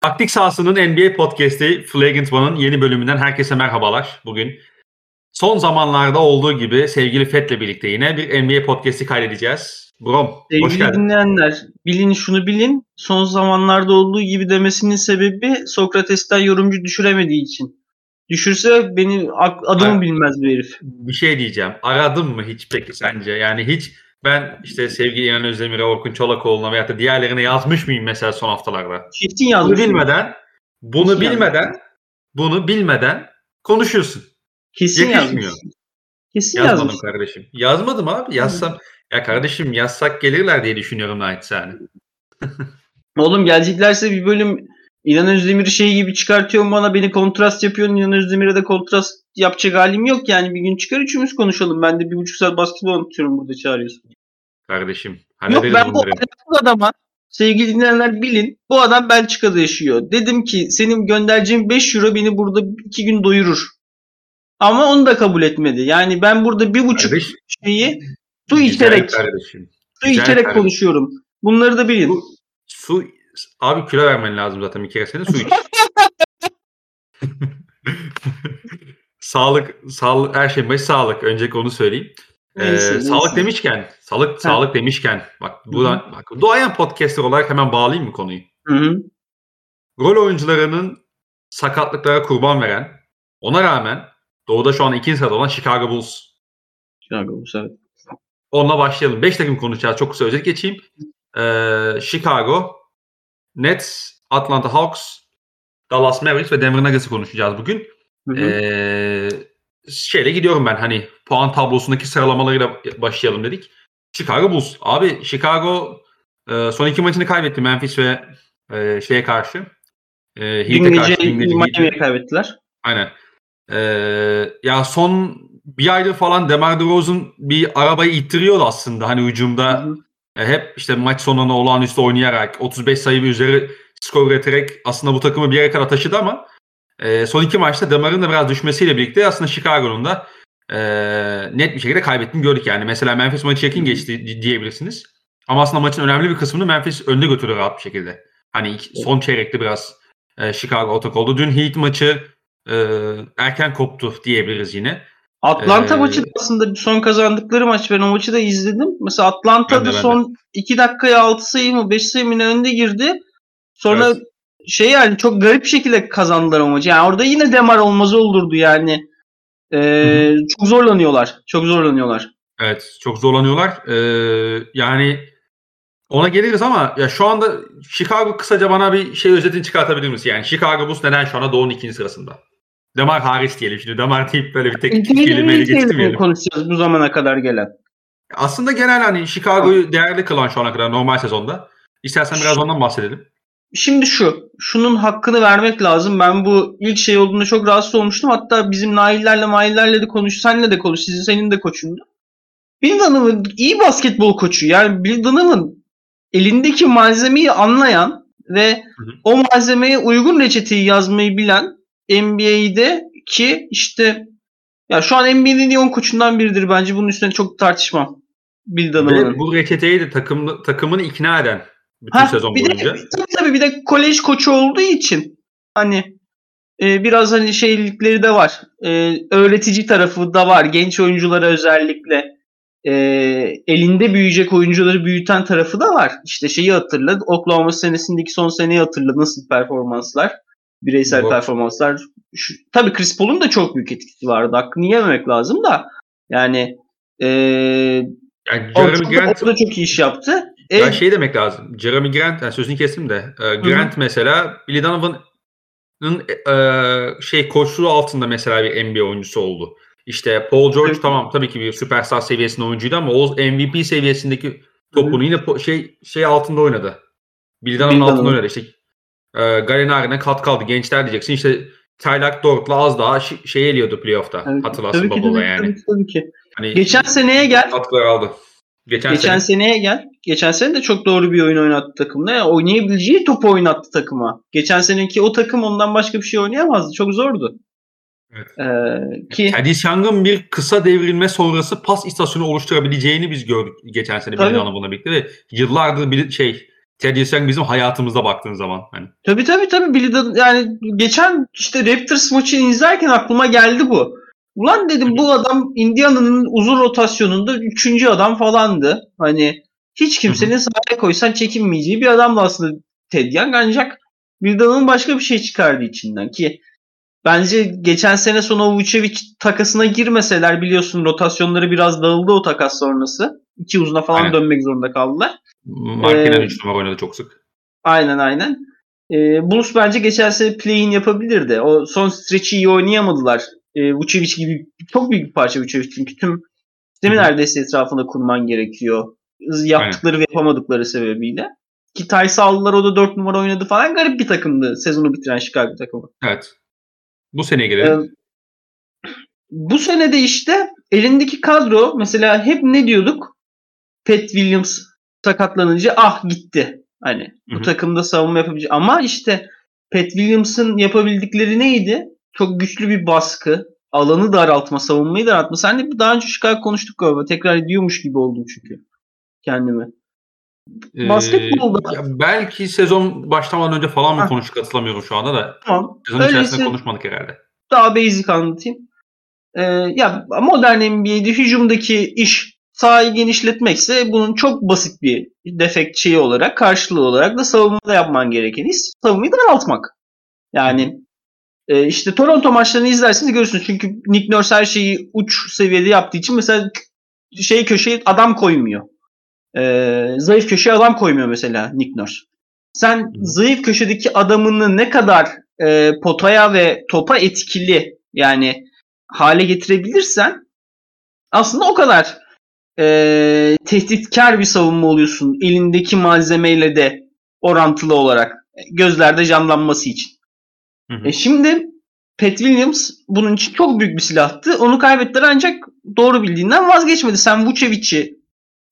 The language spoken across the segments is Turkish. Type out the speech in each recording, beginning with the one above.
Taktik sahasının NBA podcast'i Flagrant One'ın yeni bölümünden herkese merhabalar. Bugün son zamanlarda olduğu gibi sevgili Fet'le birlikte yine bir NBA podcast'i kaydedeceğiz. Brom, hoş Sevgili geldin. dinleyenler, bilin şunu bilin. Son zamanlarda olduğu gibi demesinin sebebi Sokrates'ten yorumcu düşüremediği için. Düşürse beni adımı bilmez bu herif. Bir şey diyeceğim. Aradın mı hiç peki sence? Yani hiç ben işte sevgili İnan Özdemir'e, Orkun Çolakoğlu'na veyahut da diğerlerine yazmış mıyım mesela son haftalarda? Çiftin Bunu yazmış. bilmeden, bunu Kesin bilmeden, bunu bilmeden konuşuyorsun. Kesin yakışmıyor. yazmış. Kesin Yazmadım yazmış. kardeşim. Yazmadım abi. Yazsam ya kardeşim yazsak gelirler diye düşünüyorum naçizane. Oğlum geleceklerse bir bölüm İnan Özdemir şey gibi çıkartıyorsun bana beni kontrast yapıyorsun. İnan Özdemir'e de kontrast yapacak halim yok yani. Bir gün çıkar üçümüz konuşalım. Ben de bir buçuk saat basketbol anlatıyorum burada çağırıyorsun. Kardeşim. Yok Hallederiz ben bu, bunları. bu adama sevgili dinleyenler bilin bu adam Belçika'da yaşıyor. Dedim ki senin göndereceğin 5 euro beni burada 2 gün doyurur. Ama onu da kabul etmedi. Yani ben burada bir buçuk Kardeş, şeyi su içerek kardeşim. su güzel içerek kardeşim. konuşuyorum. Bunları da bilin. Bu- Su abi kilo vermen lazım zaten bir kere senin su iç. sağlık, sağlık her şeyin başı sağlık. Öncelikle onu söyleyeyim. Ee, Neyse, neyse. sağlık demişken, sağlık sağlık demişken bak buradan bak doğayan podcaster olarak hemen bağlayayım mı konuyu? Hı hı. Rol oyuncularının sakatlıklara kurban veren, ona rağmen doğuda şu an ikinci sırada olan Chicago Bulls. Chicago Bulls, evet. Onunla başlayalım. 5 takım konuşacağız. Çok kısa özet geçeyim. Ee, Chicago, Nets, Atlanta Hawks, Dallas Mavericks ve Denver Nuggets'ı konuşacağız bugün. Hı hı. Ee, şeyle gidiyorum ben hani puan tablosundaki sıralamalarıyla başlayalım dedik. Chicago Bulls. Abi Chicago e, son iki maçını kaybetti Memphis ve e, şeye karşı. E, Heat'e karşı. Miami'ye kaybettiler. Aynen. Ee, ya son bir aydır falan DeMar DeRozan bir arabayı ittiriyordu aslında hani hücumda. Hı hı. E, hep işte maç sonuna olağanüstü oynayarak 35 sayı ve üzeri skor üreterek aslında bu takımı bir yere kadar taşıdı ama e, son iki maçta DeMar'ın da biraz düşmesiyle birlikte aslında Chicago'nun da e, net bir şekilde kaybettiğini gördük yani. Mesela Memphis maçı yakın geçti di- diyebilirsiniz. Ama aslında maçın önemli bir kısmını Memphis önde götürdü rahat bir şekilde. Hani son çeyrekte biraz e, Chicago otak oldu. Dün Heat maçı e, erken koptu diyebiliriz yine. Atlanta Ee, maçı da aslında son kazandıkları maç. Ben o maçı da izledim. Mesela Atlanta'da Ben de, ben de. son 2 dakikaya 6 sayı mı 5 sayı mı önde girdi. Sonra Evet. şey yani çok garip şekilde kazandılar o maçı. Yani orada yine Demar olmazı olurdu yani. Ee, çok zorlanıyorlar. Çok zorlanıyorlar. Evet çok zorlanıyorlar. Ee, yani ona geliriz ama ya şu anda Chicago kısaca bana bir şey özetini çıkartabilir misin? Yani Chicago Bulls neden şu anda Doğu'nun ikinci sırasında? Demar hariç diyelim şimdi. Demar deyip böyle bir tek kelimeyle ilk geçirmeyelim. konuşacağız bu zamana kadar gelen. Aslında genel hani Chicago'yu değerli kılan şu ana kadar normal sezonda. İstersen biraz ondan bahsedelim. Şimdi şu, şunun hakkını vermek lazım. Ben bu ilk şey olduğunda çok rahatsız olmuştum. Hatta bizim Naillerle, Maillerle de konuş, senle de konuş, sizin senin de koçundu. Bill Donovan iyi basketbol koçu. Yani Bill Donovan elindeki malzemeyi anlayan ve hı. o malzemeye uygun reçeteyi yazmayı bilen NBA'de ki işte ya şu an NBA'nin en iyi 10 koçundan biridir bence. Bunun üstüne çok tartışmam. Bill Donovan'ın. Bu reçeteyi de takım, takımını ikna eden bütün Ha, sezon bir de, boyunca. tabii, tabii bir de kolej koçu olduğu için hani e, biraz hani şeylikleri de var. E, öğretici tarafı da var. Genç oyunculara özellikle e, elinde büyüyecek oyuncuları büyüten tarafı da var. İşte şeyi hatırla. Oklahoma senesindeki son seneyi hatırla. Nasıl performanslar? Bireysel Bu- performanslar. Şu, tabii Chris Paul'un da çok büyük etkisi vardı. Hakkını yememek lazım da. Yani e, Yani o, Jeremy Grant o da çok iyi iş yaptı. E, Ya şey demek lazım. Jeremy Grant, yani sözünü kestim de. e, Grant mesela Billy Donovan'ın e, şey koçluğu altında mesela bir NBA oyuncusu oldu. İşte Paul George Evet. tamam tabii ki bir süperstar seviyesinde oyuncuydu ama o MVP seviyesindeki topunu yine po- şey şey altında oynadı. Bill altında oynadı. İşte e, Galinari'ne kat kaldı. Gençler diyeceksin. İşte Tyler Dort'la az daha şi- şey eliyordu playoff'ta. Evet, Hatırlarsın Bubble'da yani. Tabii, ki, tabii ki. Hani Geçen seneye gel. katkılar aldı. Geçen, Geçen sene. seneye gel. Geçen sene de çok doğru bir oyun oynattı takımda. Ya, oynayabileceği topu oynattı takıma. Geçen seneki o takım ondan başka bir şey oynayamazdı. Çok zordu. Evet. Ee, ki Teddy Young'ın bir kısa devrilme sonrası pas istasyonu oluşturabileceğini biz gördük geçen sene. Billy Donovan'la birlikte ve yıllardır bir şey Teddy Young bizim hayatımızda baktığın zaman. Hani. Tabii tabii tabii. Billy Donovan- yani geçen işte Raptors maçını izlerken aklıma geldi bu. Ulan dedim bu adam Indiana'nın uzun rotasyonunda üçüncü adam falandı. Hani hiç kimsenin sahaya koysan çekinmeyeceği bir adamdı aslında Ted Young ancak Billy Donovan başka bir şey çıkardı içinden ki bence geçen sene sonu Vucevic takasına girmeseler biliyorsun rotasyonları biraz dağıldı o takas sonrası. İki uzuna falan Aynen. dönmek zorunda kaldılar. Markinen Ee, 3 numara oynadı çok sık. Aynen aynen. Ee, Bulls bence geçen sene play-in yapabilirdi. O son stretch'i iyi oynayamadılar. Ee, Vucevic gibi çok büyük bir parça Vucevic çünkü tüm sistemi Hı hı. neredeyse etrafında kurman gerekiyor. Yaptıkları ve yapamadıkları sebebiyle. Ki Tyson aldılar o da 4 numara oynadı falan. Garip bir takımdı sezonu bitiren Chicago takımı. Evet. Bu seneye gelelim. Ee, bu sene de işte elindeki kadro mesela hep ne diyorduk? Pat Williams sakatlanınca ah gitti. Hani Hı bu takımda savunma yapabilecek. Ama işte Pat Williams'ın yapabildikleri neydi? Çok güçlü bir baskı. Alanı daraltma, savunmayı daraltma. Sen de daha önce Chicago konuştuk galiba. Tekrar ediyormuş gibi oldum çünkü kendimi. Ee, basketbolda- ya belki sezon başlamadan önce falan mı konuştuk hatırlamıyorum şu anda da. Tamam. Sezon içerisinde Öyleyse konuşmadık herhalde. daha basic anlatayım. Ee, ya modern NBA'de hücumdaki iş sahayı genişletmekse bunun çok basit bir defekt şeyi olarak karşılığı olarak da savunmada yapman gereken iş savunmayı daraltmak. Yani e, işte Toronto maçlarını izlerseniz görürsünüz. Çünkü Nick Nurse her şeyi uç seviyede yaptığı için mesela şey köşeye adam koymuyor. Ee, zayıf köşeye adam koymuyor mesela Nick Nurse. Sen zayıf köşedeki adamını ne kadar e, potaya ve topa etkili yani hale getirebilirsen aslında o kadar e, tehditkar bir savunma oluyorsun elindeki malzemeyle de orantılı olarak gözlerde canlanması için. Hı hı. E şimdi Pat Williams bunun için çok büyük bir silahtı. Onu kaybettiler ancak doğru bildiğinden vazgeçmedi. Sen Vucevic'i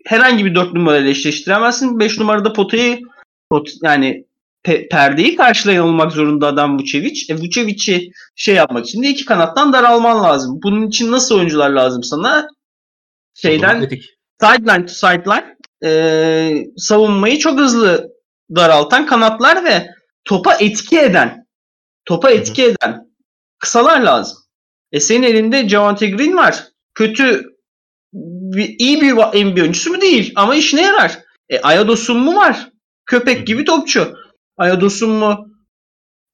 herhangi bir 4 numarayla eşleştiremezsin. 5 numarada potayı pot, yani pe- perdeyi karşılayan olmak zorunda adam Vucevic. E, Vucevic'i şey yapmak için de iki kanattan daralman lazım. Bunun için nasıl oyuncular lazım sana? Şeyden sideline to sideline e, savunmayı çok hızlı daraltan kanatlar ve topa etki eden topa etki eden kısalar lazım. E senin elinde Javante Green var. Kötü bir, iyi bir NBA oyuncusu mu değil ama işine yarar. E Ayados'un mu var? Köpek gibi topçu. Ayados'un mu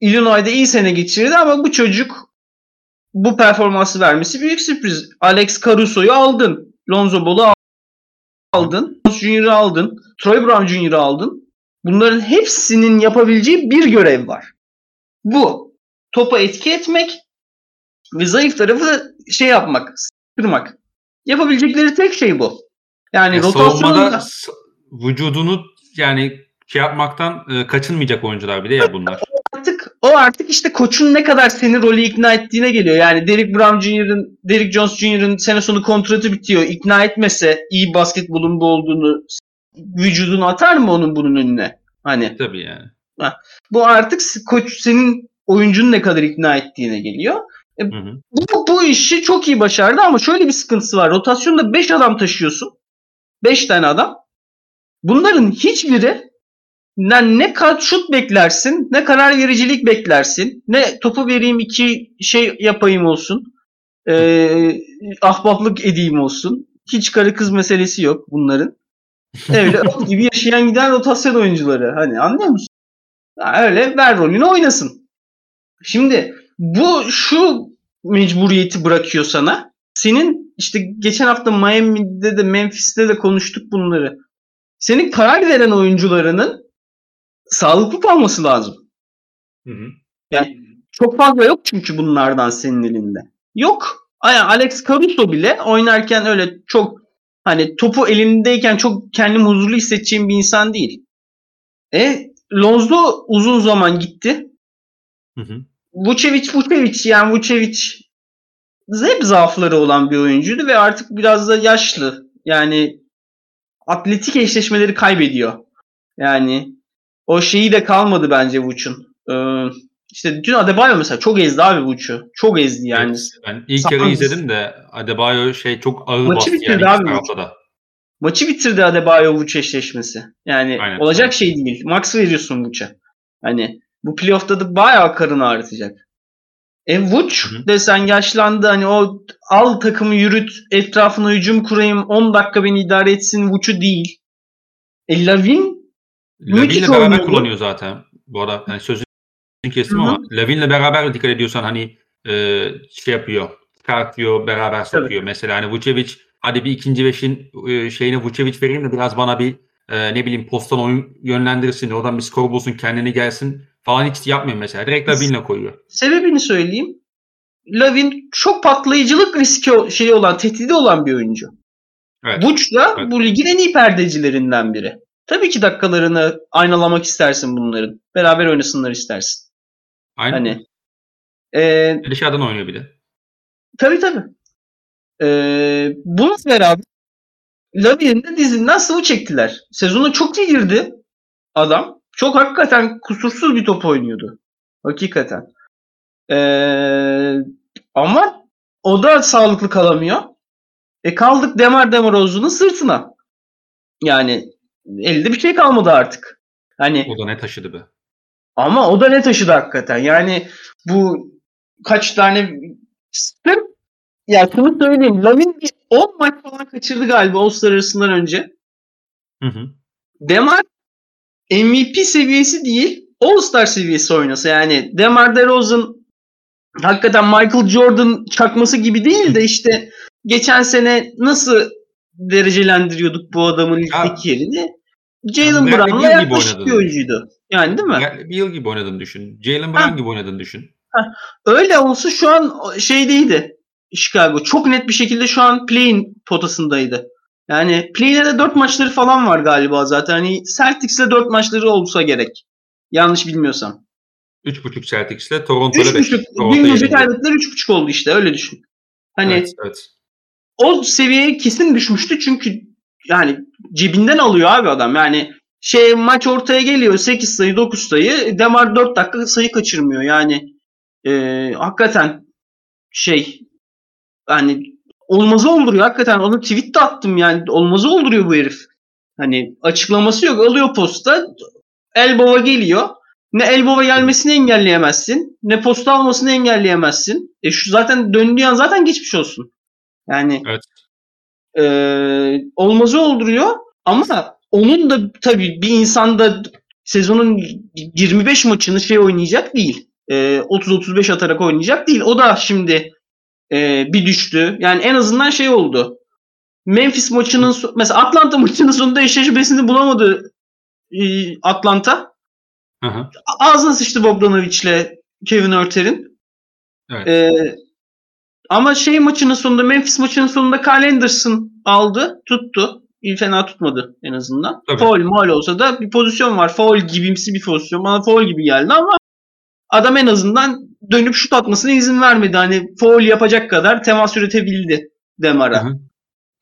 Illinois'da iyi sene geçirdi ama bu çocuk bu performansı vermesi büyük sürpriz. Alex Caruso'yu aldın. Lonzo Ball'u aldın. Jones Jr.'ı aldın. Troy Brown Jr.'ı aldın. Bunların hepsinin yapabileceği bir görev var. Bu. Topa etki etmek ve zayıf tarafı şey yapmak, kırmak. Yapabilecekleri tek şey bu. Yani Ya rotasyonda savunmada s- vücudunu yani şey yapmaktan e, kaçınmayacak oyuncular bir de ya bunlar. O artık işte koçun ne kadar seni rolü ikna ettiğine geliyor. Yani Derrick Brown Jr.'ın, Derrick Jones Jr.'ın sene sonu kontratı bitiyor. İkna etmese iyi basketbolun bu olduğunu vücudunu atar mı onun bunun önüne? Hani Tabii yani. bu artık koç senin oyuncunu ne kadar ikna ettiğine geliyor. Hı hı. Bu, bu işi çok iyi başardı ama şöyle bir sıkıntısı var. Rotasyonda 5 adam taşıyorsun. 5 tane adam. Bunların hiçbiri ne, ne kadar şut beklersin, ne karar vericilik beklersin, ne topu vereyim iki şey yapayım olsun, ee, ahbaplık edeyim olsun. Hiç karı kız meselesi yok bunların. Öyle gibi yaşayan giden rotasyon oyuncuları. Hani anlıyor musun? Öyle ver rolünü oynasın. Şimdi bu şu mecburiyeti bırakıyor sana. Senin işte geçen hafta Miami'de de Memphis'te de konuştuk bunları. Senin karar veren oyuncularının sağlıklı kalması lazım. Hı hı. Yani çok fazla yok çünkü bunlardan senin elinde. Yok. Alex Caruso bile oynarken öyle çok hani topu elindeyken çok kendimi huzurlu hissedeceğim bir insan değil. E Lonzo uzun zaman gitti. Hı hı. Vucevic Vucevic yani Vucevic hep zaafları olan bir oyuncuydu ve artık biraz da yaşlı. Yani atletik eşleşmeleri kaybediyor. Yani o şeyi de kalmadı bence Vuç'un. Ee, işte dün Adebayo mesela çok ezdi abi Vuç'u. Çok ezdi yani. Evet, ben ilk yarı izledim de Adebayo şey çok ağır Maçı bastı yani abi tarafta. Maçı bitirdi Adebayo Vuç eşleşmesi. Yani Aynen, olacak aynen. şey değil. Max veriyorsun Vuç'a. Hani bu playoff'ta da bayağı karını ağrıtacak. E Vuç desen yaşlandı hani o al takımı yürüt etrafına hücum kurayım 10 dakika beni idare etsin Vuç'u değil. E Lavin Lavin'le beraber oynuyordu. kullanıyor zaten. Bu arada yani sözünü kestim ama Lavin'le beraber dikkat ediyorsan hani e, şey yapıyor. Çıkartıyor, beraber sokuyor. Mesela hani Vucevic hadi bir ikinci beşin e, şeyine Vucevic vereyim de biraz bana bir e, ne bileyim postan oyun yönlendirsin. Oradan bir skor bulsun, kendine gelsin falan hiç yapmıyor mesela. Direkt Lavin'le koyuyor. sebebini söyleyeyim. Lavin çok patlayıcılık riski şeyi olan, tehdidi olan bir oyuncu. Evet. Vuç da Evet. bu ligin en iyi perdecilerinden biri. Tabii ki dakikalarını aynalamak istersin bunların. Beraber oynasınlar istersin. Aynen. Hani e, Dışarıdan oynuyor bir de. tabii tabii. E, bununla beraber Lavin'in de dizinden sıvı çektiler. Sezona çok iyi girdi adam. Çok hakikaten kusursuz bir top oynuyordu. Hakikaten. E, ama o da sağlıklı kalamıyor. E kaldık Demar Demaroz'un sırtına. Yani elde bir şey kalmadı artık. Hani O da ne taşıdı be. ama o da ne taşıdı hakikaten. Yani bu kaç tane sırf ya şunu söyleyeyim. Lavin bir 10 maç falan kaçırdı galiba All-Star arasından önce. Hı hı. Demar MVP seviyesi değil All-Star seviyesi oynasa. Yani Demar DeRozan hakikaten Michael Jordan çakması gibi değil de işte geçen sene nasıl derecelendiriyorduk bu adamın ligdeki yerini? Jalen Brown'la yaklaşık bir oyuncuydu. Yani değil mi? Bradley Beal gibi oynadığını düşün. Jalen Ha. Brown gibi oynadığını düşün. Öyle olsa şu an şeydeydi Chicago. Çok net bir şekilde şu an play-in potasındaydı. Yani play-in'e de 4 maçları falan var galiba zaten. Hani Celtics'le 4 maçları olsa gerek. Yanlış bilmiyorsam. 3.5 Celtics'le Toronto'da 5. 3.5 dün gece kaybettiler 3.5 oldu işte öyle düşün. Hani Evet, evet. O seviyeye kesin düşmüştü çünkü yani cebinden alıyor abi adam. Yani şey maç ortaya geliyor 8 sayı 9 sayı Demar 4 dakika sayı kaçırmıyor yani e, hakikaten şey hani olmazı olduruyor hakikaten onu tweet de attım yani olmazı olduruyor bu herif. Hani açıklaması yok alıyor posta Elbow'a geliyor. Ne Elbow'a gelmesini engelleyemezsin. Ne posta almasını engelleyemezsin. E şu zaten döndüğü an zaten geçmiş olsun. Yani Evet. e, olmazı olduruyor ama onun da tabii bir insan da sezonun 25 maçını şey oynayacak değil. E, 30-35 atarak oynayacak değil. O da şimdi e, bir düştü. Yani en azından şey oldu. Memphis maçının mesela Atlanta maçının sonunda eşleşmesini bulamadı e, Atlanta. Hı hı. Ağzına sıçtı Bogdanovic'le Kevin Örter'in. Evet. Ee, ama şey maçının sonunda Memphis maçının sonunda Kyle Anderson aldı. Tuttu. İyi fena tutmadı en azından. Tabii. Foul mal olsa da bir pozisyon var. Foul gibimsi bir pozisyon. Bana foul gibi geldi ama adam en azından dönüp şut atmasına izin vermedi. Hani foul yapacak kadar temas üretebildi Demar'a. Hı hı.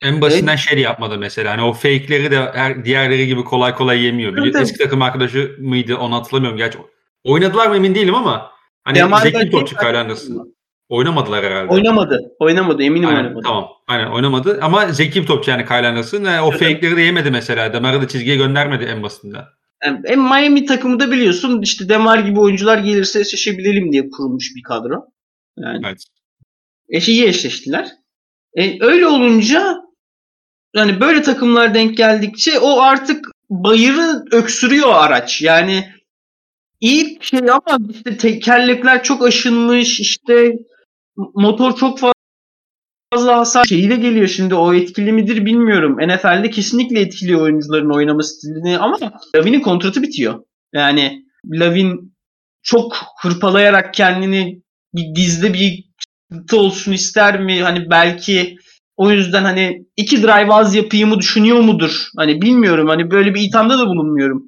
En basitinden şey de yapmadı mesela. Hani o fake'leri de her, diğerleri gibi kolay kolay yemiyor. Tabii. eski takım arkadaşı mıydı onu hatırlamıyorum. Gerçi oynadılar mı emin değilim ama hani Demar zeki topçu Kyle Anderson. Oynamadılar herhalde. Oynamadı. Oynamadı. Eminim Aynen, oynamadı. tamam. Aynen oynamadı ama zeki bir topçu yani Kyle Anderson. O Evet. fake'leri de yemedi mesela. Demar'ı da çizgiye göndermedi en basitinden. Yani en Miami takımı da biliyorsun işte Demar gibi oyuncular gelirse eşleşebilelim diye kurulmuş bir kadro. Yani Evet. eşi iyi eşleştiler. E, öyle olunca yani böyle takımlar denk geldikçe o artık bayırı öksürüyor araç. Yani iyi bir şey ama işte tekerlekler çok aşınmış işte motor çok fazla hasar şeyi de geliyor şimdi o etkili midir bilmiyorum. NFL'de kesinlikle etkiliyor oyuncuların oynama stilini ama Lavin'in kontratı bitiyor. Yani Lavin çok hırpalayarak kendini bir dizde bir sıkıntı olsun ister mi? Hani belki o yüzden hani iki drive az yapayımı düşünüyor mudur? Hani bilmiyorum. Hani böyle bir ithamda da bulunmuyorum.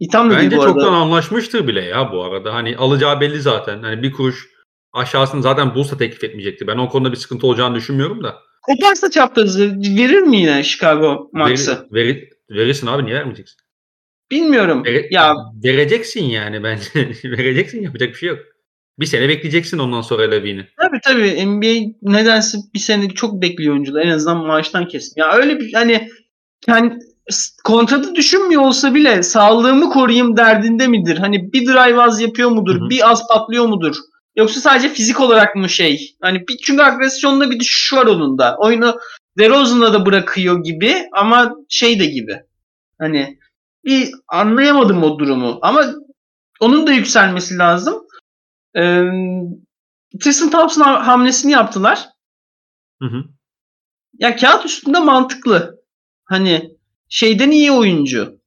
İtham da değil Bence bu arada. çoktan anlaşmıştır bile ya bu arada. Hani alacağı belli zaten. Hani bir kuruş aşağısını zaten bulsa teklif etmeyecekti. Ben o konuda bir sıkıntı olacağını düşünmüyorum da. Koparsa çaprazı verir mi yine Chicago Max'ı? Veri, veri- verirsin abi niye vermeyeceksin? Bilmiyorum. Vere- Ya vereceksin yani bence. vereceksin yapacak bir şey yok. Bir sene bekleyeceksin ondan sonra Levin'i. tabii tabii NBA nedense bir sene çok bekliyor oyuncular. En azından maaştan kesin. Ya öyle bir hani kendi kontratı düşünmüyor olsa bile sağlığımı koruyayım derdinde midir? Hani bir drive az yapıyor mudur? Hı hı. Bir az patlıyor mudur? Yoksa sadece fizik olarak mı şey? Hani bir, çünkü agresyonda bir düşüş var onun da. Oyunu DeRozan'la da bırakıyor gibi ama şey de gibi. Hani bir anlayamadım o durumu. Ama onun da yükselmesi lazım. Ee, Tristan Thompson ha- hamlesini yaptılar. Hı hı. Ya kağıt üstünde mantıklı. Hani şeyden iyi oyuncu.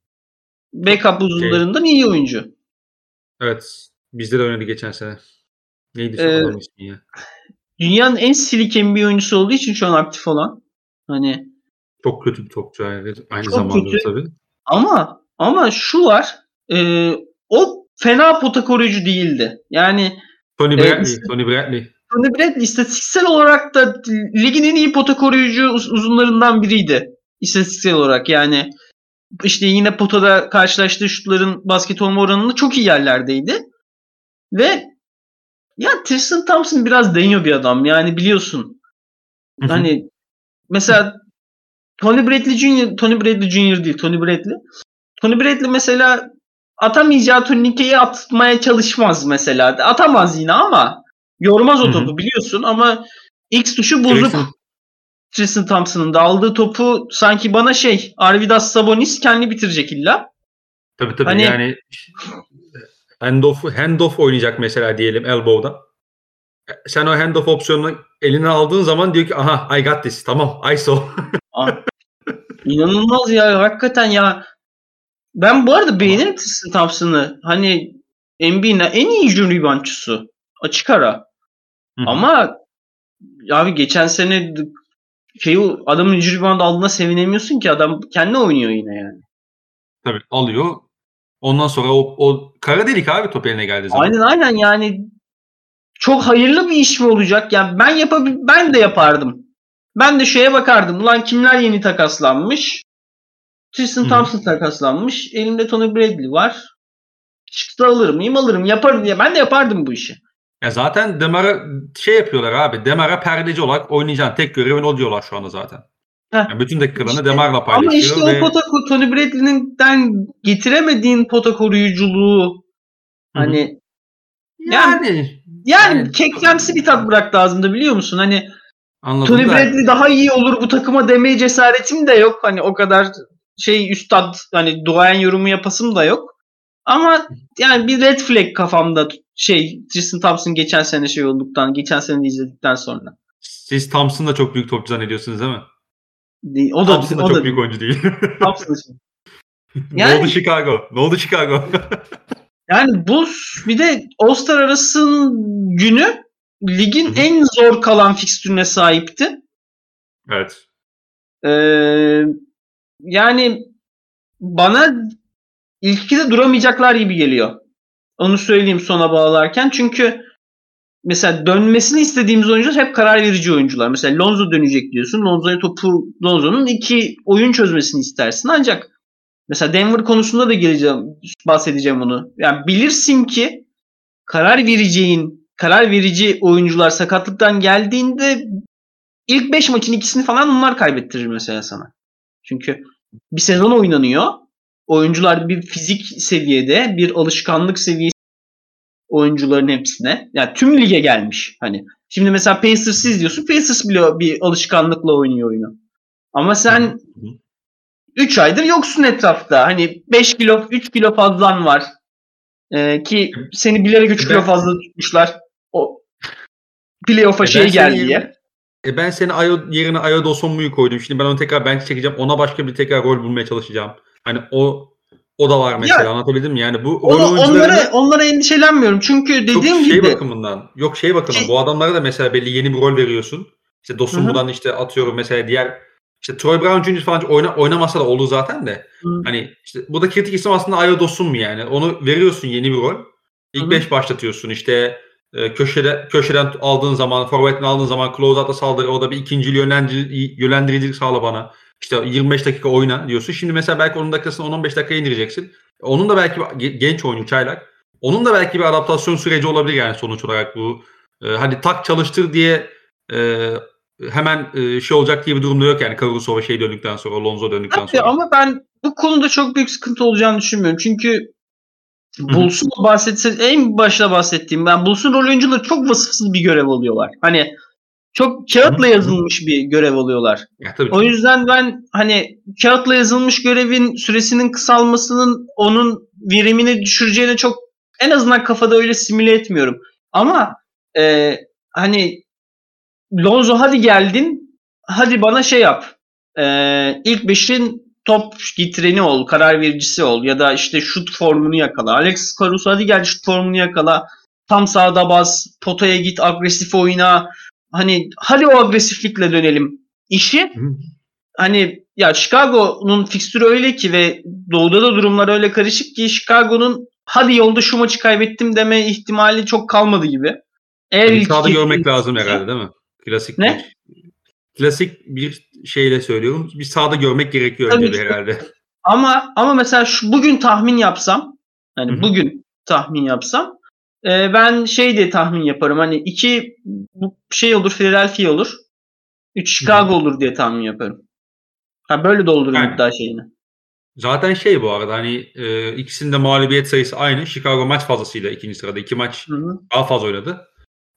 Backup uzunlarından iyi oyuncu. Evet. Bizde de oynadı geçen sene. Neydi Ee, ya? Dünyanın en silik NBA oyuncusu olduğu için şu an aktif olan. Hani Çok kötü bir topçu yani. Aynı Çok zamanda kötü. tabii. ama ama şu var. e, o fena pota koruyucu değildi. Yani Tony Bradley. biz- Tony Bradley. Tony Bradley istatistiksel olarak da ligin en iyi pota koruyucu uz- uzunlarından biriydi. İstatistiksel olarak yani işte yine potada karşılaştığı şutların basket olma oranında çok iyi yerlerdeydi. Ve ya Tristan Thompson biraz deniyor bir adam yani biliyorsun. Hani mesela Tony Bradley Jr. Tony Bradley Jr. değil Tony Bradley. Tony Bradley mesela atamayacağı turnikeyi atmaya çalışmaz mesela. Atamaz yine ama yormaz o topu biliyorsun ama X tuşu bozuk. Tristan- Tristan Thompson'ın da aldığı topu sanki bana şey Arvidas Sabonis kendi bitirecek illa. Tabii tabii Hani- yani handoff, handoff oynayacak mesela diyelim elbow'da. Sen o handoff opsiyonunu eline aldığın zaman diyor ki aha I got this tamam ISO. Ah, İnanılmaz ya hakikaten ya. Ben bu arada beğenirim Tristan Thompson'ı. Hani NBA'nin en iyi hücum reboundçusu. Açık ara. Hı. Ama abi geçen sene d- şey adamın hücum rebound aldığına sevinemiyorsun ki adam kendi oynuyor yine yani. tabii alıyor. Ondan sonra o, o kara delik abi top eline geldiği zaman. Aynen aynen yani çok hayırlı bir iş mi olacak? Yani ben yapabil ben de yapardım. Ben de şeye bakardım. Ulan kimler yeni takaslanmış? Tristan Hı. Thompson takaslanmış. Elimde Tony Bradley var. Çıksa alır mıyım? Alırım. Yaparım diye. Ben de yapardım bu işi. Ya zaten Demar'a şey yapıyorlar abi. Demar'a perdeci olarak oynayacağın tek görevin o diyorlar şu anda zaten. Heh. Yani bütün dakikalarını İşte- Demar'la Ama paylaşıyor işte ve o pota Tony Bradley'den getiremediğin pota koruyuculuğu hani yani, yani Yani- kekremsi bir tat bıraktı ağzımda biliyor musun? Hani anladım Tony da Bradley daha iyi olur bu takıma demeye cesaretim de yok. Hani o kadar şey üstad hani duayen yorumu yapasım da yok. Ama yani bir red flag kafamda şey Tristan Thompson geçen sene şey olduktan, geçen sene izledikten sonra. siz Thompson'ı da çok büyük topçu zannediyorsunuz değil mi? Değil. O da Thompson da o çok da büyük oyuncu değil. Thompson için. ne Yani- oldu Chicago? Ne oldu Chicago? Yani bu bir de All-Star arasının günü ligin Hı hı. en zor kalan fikstürüne sahipti. evet. Ee, yani bana ilk ikide duramayacaklar gibi geliyor. Onu söyleyeyim sona bağlarken. Çünkü mesela dönmesini istediğimiz oyuncular hep karar verici oyuncular. Mesela Lonzo dönecek diyorsun. Lonzo'ya topu Lonzo'nun iki oyun çözmesini istersin. Ancak mesela Denver konusunda da geleceğim, bahsedeceğim onu. Yani bilirsin ki karar vereceğin, karar verici oyuncular sakatlıktan geldiğinde ilk 5 maçın ikisini falan onlar kaybettirir mesela sana. Çünkü bir sezon oynanıyor. Oyuncular bir fizik seviyede, bir alışkanlık seviyesi oyuncuların hepsine. Yani tüm lige gelmiş. Hani şimdi mesela Pacers'ı izliyorsun. Pacers bile bir alışkanlıkla oynuyor oyunu. Ama sen Hı hı. 3 aydır yoksun etrafta. Hani 5 kilo, 3 kilo fazlan var. Ee, ki seni bilerek 3 Ben- kilo fazla tutmuşlar. O playoff'a E şey seni gel yerine- diye. E ben seni Ayo, yerine Ayo Dosonmu'yu koydum. Şimdi ben onu tekrar bench çekeceğim. Ona başka bir tekrar rol bulmaya çalışacağım. Hani o o da var mesela. Anlatabildim mi? Yani bu Onu, onlara, onlara endişelenmiyorum. Çünkü dediğim şey gibi bakımından. Yok şey bakımından. Şey- Bu adamlara da mesela belli yeni bir rol veriyorsun. İşte Dosonmu'dan işte atıyorum mesela diğer işte Troy Brown Jr. falan oyna, oynamasa da oldu zaten de. Hı. Hani işte burada kritik isim aslında Ayo Dosun mu yani? Onu veriyorsun yeni bir rol. İlk hı. 5 başlatıyorsun işte e, köşede köşeden aldığın zaman, forvetten aldığın zaman close out'a saldırı, o da bir ikinci yönlendirici, yönlendiricilik sağla bana. İşte 25 dakika oyna diyorsun. Şimdi mesela belki onun dakikasını 10-15 dakikaya indireceksin. Onun da belki genç oyuncu Çaylak. Onun da belki bir adaptasyon süreci olabilir yani sonuç olarak bu. E, hani tak çalıştır diye e, hemen e, şey olacak diye bir durumda yok yani Caruso ve şey döndükten sonra, Lonzo döndükten Tabii sonra. ama ben bu konuda çok büyük sıkıntı olacağını düşünmüyorum. Çünkü Bulls'un bahsetse en başta bahsettiğim ben Bulls'un rol oyuncuları çok vasıfsız bir görev alıyorlar. Hani çok kağıtla yazılmış bir görev alıyorlar. Ya, tabii O yüzden ben hani kağıtla yazılmış görevin süresinin kısalmasının onun verimini düşüreceğine çok en azından kafada öyle simüle etmiyorum. Ama e, hani Lonzo hadi geldin hadi bana şey yap. E, ilk beşin top getireni ol, karar vericisi ol ya da işte şut formunu yakala. Alex Caruso hadi gel şut formunu yakala. Tam sağda bas, potaya git, agresif oyna. Hani hadi o agresiflikle dönelim. İşi hani ya Chicago'nun fikstürü öyle ki ve doğuda da durumlar öyle karışık ki Chicago'nun hadi yolda şu maçı kaybettim deme ihtimali çok kalmadı gibi. Eğer ilk sahada görmek lazım herhalde değil mi? Klasik Ne? bir, klasik bir şeyle söylüyorum. Bir sahada görmek gerekiyor Tabii ki. herhalde. Ama ama mesela şu bugün tahmin yapsam hani Hı hı. bugün tahmin yapsam e, ben şey de tahmin yaparım. Hani iki bu şey olur Philadelphia olur. Üç Chicago olur diye tahmin yaparım. Ha böyle doldururum Yani. iddia şeyini. Zaten şey bu arada hani e, ikisinin de mağlubiyet sayısı aynı. Chicago maç fazlasıyla ikinci sırada. iki maç Hı hı. daha fazla oynadı.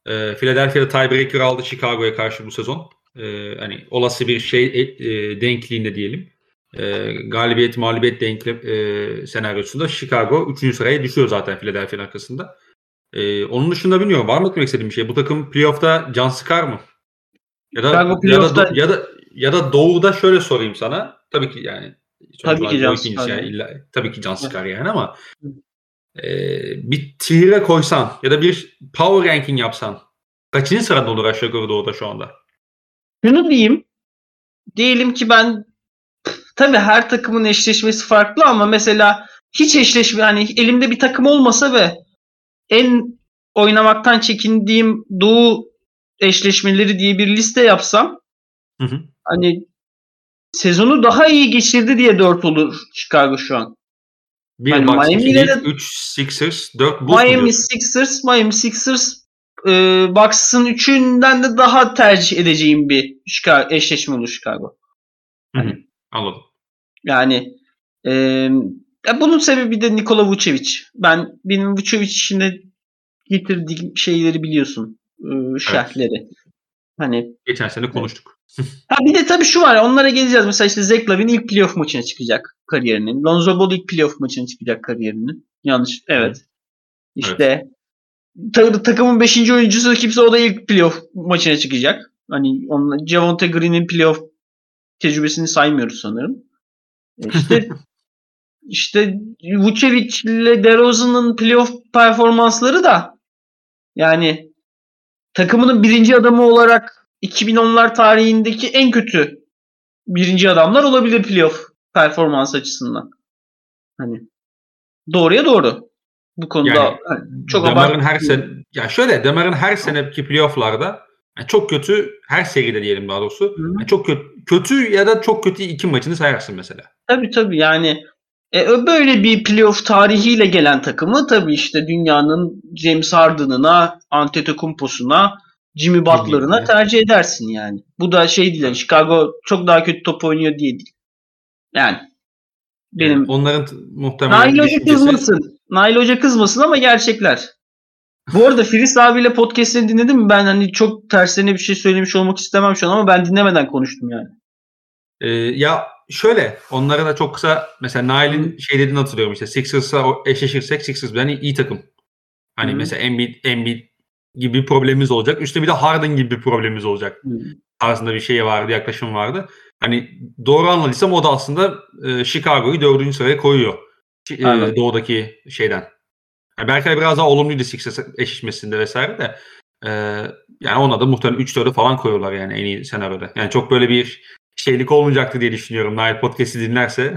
E, Philadelphia'da tiebreaker aldı Chicago'ya karşı bu sezon. E, hani olası bir şey e, denkliğinde diyelim. E, galibiyet mağlubiyet denkli e, senaryosunda Chicago 3. sıraya düşüyor zaten Philadelphia'nın arkasında. E, onun dışında bilmiyorum. Var mı eklemek istediğim bir şey? Bu takım playoff'ta can sıkar mı? Ya da, ya da, ya da ya da doğuda şöyle sorayım sana. Tabii ki yani Tabii ki can sıkar yani illa, tabii ki can sıkar yani ama e, bir tier'e koysan ya da bir power ranking yapsan kaçıncı sırada olur aşağı yukarı doğuda şu anda? Şunu diyeyim. Diyelim ki ben tabii her takımın eşleşmesi farklı ama mesela hiç eşleşme hani elimde bir takım olmasa ve en oynamaktan çekindiğim doğu eşleşmeleri diye bir liste yapsam Hı hı. hani sezonu daha iyi geçirdi diye 4 olur Chicago şu an. Bir Hani Bucks, Miami iki yine Heat, de- 3 Sixers, 4 Bulls Miami? Sixers, Miami Sixers e, Bucks'ın üçünden de daha tercih edeceğim bir Chicago, eşleşme olur Chicago. Hı hı. Anladım. Yani e, ya bunun sebebi de Nikola Vucevic. Ben benim Vucevic işinde getirdiğim şeyleri biliyorsun. E, şerhleri. Hani Geçen sene konuştuk. ha bir de tabii şu var. Onlara geleceğiz. Mesela işte Zach Lavin ilk playoff maçına çıkacak kariyerinin. Lonzo Ball ilk playoff maçına çıkacak kariyerinin. Yanlış. Evet. İşte ta- takımın 5. oyuncusu kimse o da ilk playoff maçına çıkacak. Hani onun Javonte Green'in playoff tecrübesini saymıyoruz sanırım. E İşte işte Vucevic ile DeRozan'ın playoff performansları da yani takımının birinci adamı olarak 2010'lar tarihindeki en kötü birinci adamlar olabilir playoff performans açısından. Hani doğruya doğru. Bu konuda Yani hani çok Demar'ın her sene ya şöyle Demar'ın her seneki playoff'larda yani çok kötü her seride diyelim daha doğrusu. Hı. yani çok kötü kötü ya da çok kötü iki maçını sayarsın mesela. Tabii tabii yani e, böyle bir playoff tarihiyle gelen takımı tabii işte dünyanın James Harden'ına, Antetokounmpo'suna, Jimmy Butler'ına tercih edersin yani. Bu da şey değil yani Chicago çok daha kötü top oynuyor diye değil. Yani benim Yani onların muhtemelen Nail Hoca düşüncesi kızmasın. Nail Hoca kızmasın ama gerçekler. Bu arada Filiz abiyle podcast'ini dinledim mi? Ben hani çok tersine bir şey söylemiş olmak istemem şu an ama ben dinlemeden konuştum yani. Ee, ya şöyle onlara da çok kısa mesela Nail'in şey dediğini hatırlıyorum işte Sixers'a eşleşirsek Sixers yani iyi takım. Hani Hı. mesela Embiid, Embiid gibi bir problemimiz olacak. Üstüne bir de Harden gibi bir problemimiz olacak. Tarzında bir şey vardı, yaklaşım vardı. Hani doğru anladıysam o da aslında e, Chicago'yu dördüncü sıraya koyuyor. E, doğudaki şeyden. Yani Berkay biraz daha olumluydu Sixers eşleşmesinde vesaire de. E, yani ona da muhtemelen 3-4'ü falan koyuyorlar yani en iyi senaryoda. Yani çok böyle bir şeylik olmayacaktı diye düşünüyorum. Nail Podcast'i dinlerse.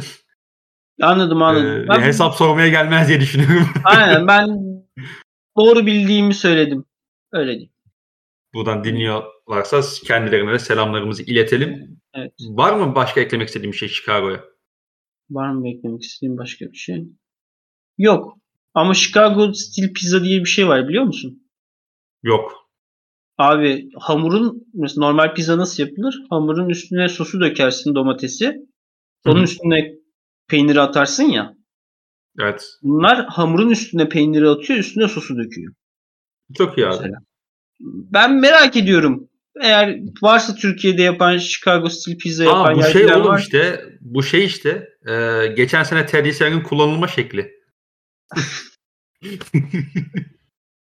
Anladım anladım. Ben- hesap sormaya gelmez diye düşünüyorum. Aynen ben doğru bildiğimi söyledim. Öyle değil. Buradan dinliyorlarsa kendilerine de selamlarımızı iletelim. Evet. Var mı başka eklemek istediğim bir şey Chicago'ya? Var mı beklemek istediğim başka bir şey? Yok. Ama Chicago Steel Pizza diye bir şey var biliyor musun? Yok. Abi hamurun mesela normal pizza nasıl yapılır? Hamurun üstüne sosu dökersin domatesi. Onun Hı üstüne peyniri atarsın ya. Evet. Bunlar hamurun üstüne peyniri atıyor, üstüne sosu döküyor. Çok iyi abi. Mesela. Ben merak ediyorum. Eğer varsa Türkiye'de yapan Chicago stil pizza yapan Aa, bu şey oğlum var. işte. Bu şey işte. e, geçen sene Ted Yeser'in kullanılma şekli.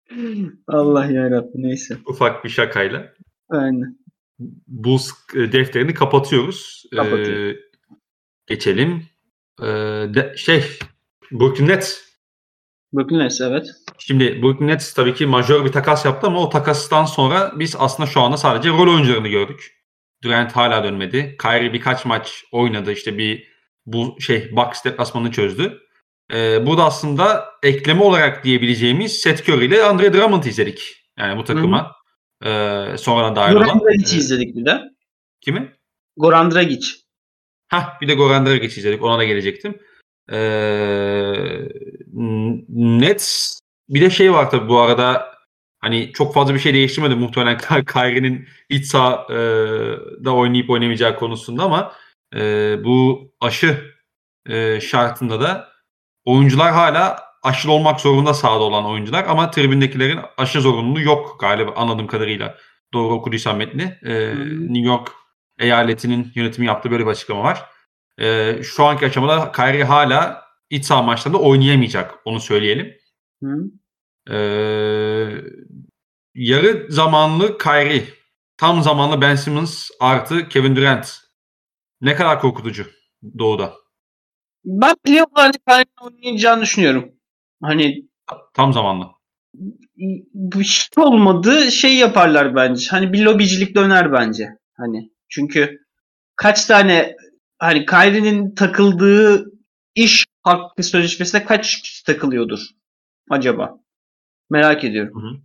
Allah yarabbim neyse. Ufak bir şakayla. Aynen. Bu e, defterini kapatıyoruz. E, Kapatıyor. geçelim. E, de, şey Brooklyn Nets. Brooklyn Nets evet. Şimdi Brooklyn Nets tabii ki majör bir takas yaptı ama o takastan sonra biz aslında şu anda sadece rol oyuncularını gördük. Durant hala dönmedi. Kyrie birkaç maç oynadı. işte bir bu şey Bucks deplasmanını çözdü. Ee, bu da aslında ekleme olarak diyebileceğimiz Seth Curry ile Andre Drummond izledik. Yani bu takıma. Ee, sonradan dahil olan. Goran Dragic'i izledik bir de. kimi? Goran Dragic. Hah bir de Goran Dragic izledik. Ona da gelecektim. Ee, Nets bir de şey var tabii bu arada hani çok fazla bir şey değiştirmedi muhtemelen Ky- Kyrie'nin iç saha e, da oynayıp oynamayacağı konusunda ama e, bu aşı e, şartında da oyuncular hala aşılı olmak zorunda sahada olan oyuncular ama tribündekilerin aşı zorunluluğu yok galiba anladığım kadarıyla. Doğru okuduysam metni. E, hı. New York eyaletinin yönetimi yaptığı böyle bir açıklama var. E, şu anki aşamada Kyrie hala iç saha maçlarında oynayamayacak. Onu söyleyelim. Hı. Ee, yarı zamanlı Kyrie, tam zamanlı Ben Simmons artı Kevin Durant. Ne kadar korkutucu doğuda. Ben playoff'larda Kyrie'nin oynayacağını düşünüyorum. Hani Tam zamanlı. bu hiç olmadı şey yaparlar bence. Hani bir lobicilik döner bence. Hani çünkü kaç tane hani Kyrie'nin takıldığı iş hakkı sözleşmesine kaç kişi takılıyordur acaba? Merak ediyorum. Hı hı.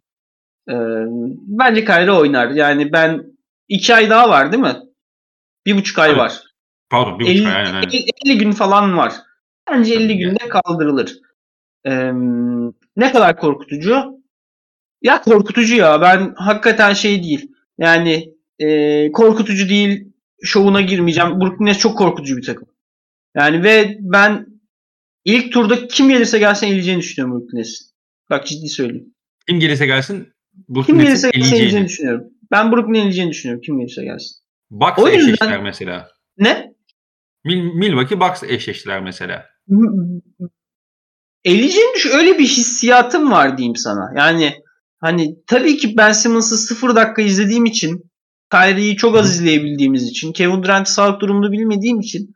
Ee, bence Kyrie oynar. Yani ben iki ay daha var değil mi? Bir buçuk ay Evet. var. Pardon bir 50, buçuk ay aynen aynen. 50 gün falan var. Bence 50 Tabii günde kaldırılır. Ee, ne kadar korkutucu? Ya korkutucu ya. Ben hakikaten şey değil. Yani e, korkutucu değil. Şovuna girmeyeceğim. Brooklyn Nets çok korkutucu bir takım. Yani ve ben ilk turda kim gelirse gelsin eleyeceğini düşünüyorum Brooklyn Nets'in. Bak ciddi söyleyeyim. Kim gelirse gelsin Brooklyn Kim gelirse gelsin eleyeceğini düşünüyorum. Ben Brooklyn'in eleyeceğini düşünüyorum. Kim gelirse gelsin. Yüzden- eşleştiler mesela. Ne? Mil- Milwaukee Bucks eşleştiler mesela. eleyeceğini düşün. Öyle bir hissiyatım var diyeyim sana. Yani hani tabii ki Ben Simmons'ı 0 dakika izlediğim için Kyrie'yi çok az izleyebildiğimiz için Kevin Durant'ı sağlık durumunu bilmediğim için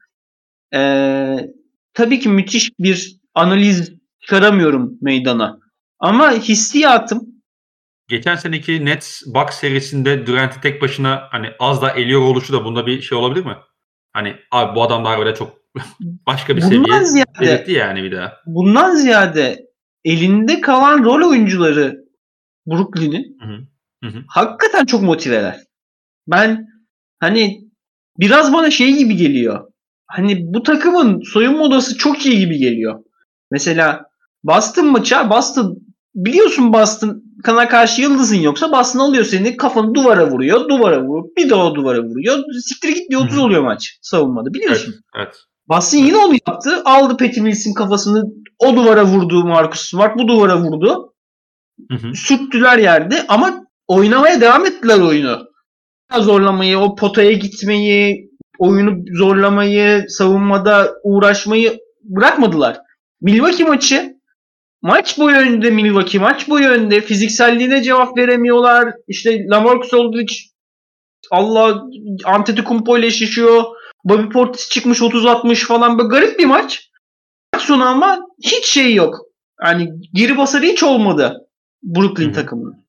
eee, tabii ki müthiş bir analiz çıkaramıyorum meydana. Ama hissiyatım Geçen seneki Nets Bucks serisinde Durant'i tek başına hani az da eliyor oluşu da bunda bir şey olabilir mi? Hani abi bu adam daha böyle çok başka bir Bundan seviye belirtti yani bir daha. bundan ziyade elinde kalan rol oyuncuları Brooklyn'in hakikaten çok motiveler. Ben hani biraz bana şey gibi geliyor. Hani bu takımın soyunma odası çok iyi gibi geliyor. Mesela Boston maçı Boston biliyorsun Boston kana karşı yıldızın yoksa Boston alıyor seni kafanı duvara vuruyor. Duvara vuruyor. Bir daha o duvara vuruyor. Siktir git diye 30 Hı hı. oluyor maç savunmada Evet, biliyorsun. evet. Boston yine onu yaptı. Aldı Mills'in kafasını o duvara vurdu Marcus Smart. Bu duvara vurdu. Hı hı. Sürttüler yerde ama oynamaya devam ettiler oyunu. Zorlamayı, o potaya gitmeyi, oyunu zorlamayı, savunmada uğraşmayı bırakmadılar. Milwaukee maçı maç boyu önde Milwaukee maç boyu önde fizikselliğine cevap veremiyorlar. İşte Lamarcus Aldridge Allah Antetokounmpo ile eşleşiyor. Bobby Portis çıkmış 30-60 falan böyle garip bir maç. Maç sonu ama hiç şey yok. Hani geri basarı hiç olmadı Brooklyn hı. takımının.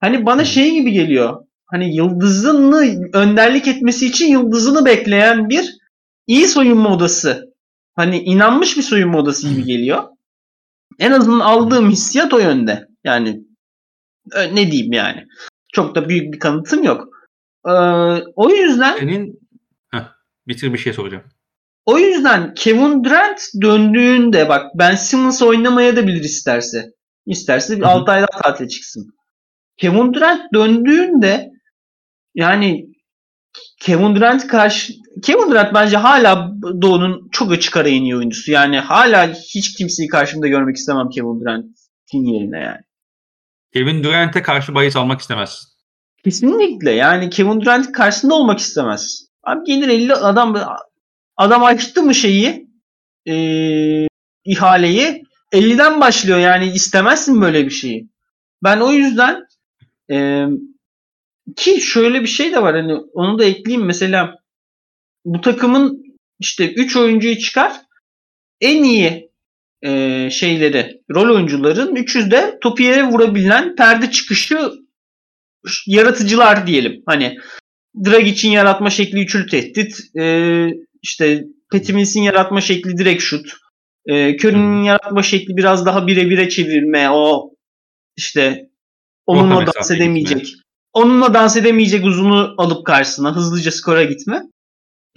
Hani bana şey gibi geliyor. Hani yıldızını önderlik etmesi için yıldızını bekleyen bir iyi soyunma odası. Hani inanmış bir soyunma odası gibi geliyor. En azından aldığım hissiyat o yönde. Yani ne diyeyim yani. Çok da büyük bir kanıtım yok. Ee, o yüzden Senin Heh, bitir bir şey soracağım. o yüzden Kevin Durant döndüğünde bak Ben Simmons oynamaya da bilir isterse. İsterse bir hı. 6 ay daha tatile çıksın. Kevin Durant döndüğünde yani Kevin Durant karşı Kevin Durant bence hala Doğu'nun çok açık ara en iyi oyuncusu. Yani hala hiç kimseyi karşımda görmek istemem Kevin Durant'in yerine yani. Kevin Durant'e karşı bahis almak istemezsin. Kesinlikle yani Kevin Durant karşısında olmak istemez. Abi gelir 50 adam adam açtı mı şeyi e, ihaleyi 50'den başlıyor yani istemezsin böyle bir şeyi. Ben o yüzden e, ki şöyle bir şey de var hani onu da ekleyeyim mesela bu takımın işte 3 oyuncuyu çıkar en iyi e, şeyleri rol oyuncuların 300 de topu yere vurabilen perde çıkışı yaratıcılar diyelim. Hani Drag için yaratma şekli üçlü tehdit. E, işte Petimis'in yaratma şekli direkt şut. E, Curry'nin yaratma şekli biraz daha bire bire çevirme. O işte onunla dans edemeyecek. Gitme. Onunla dans edemeyecek uzunu alıp karşısına hızlıca skora gitme.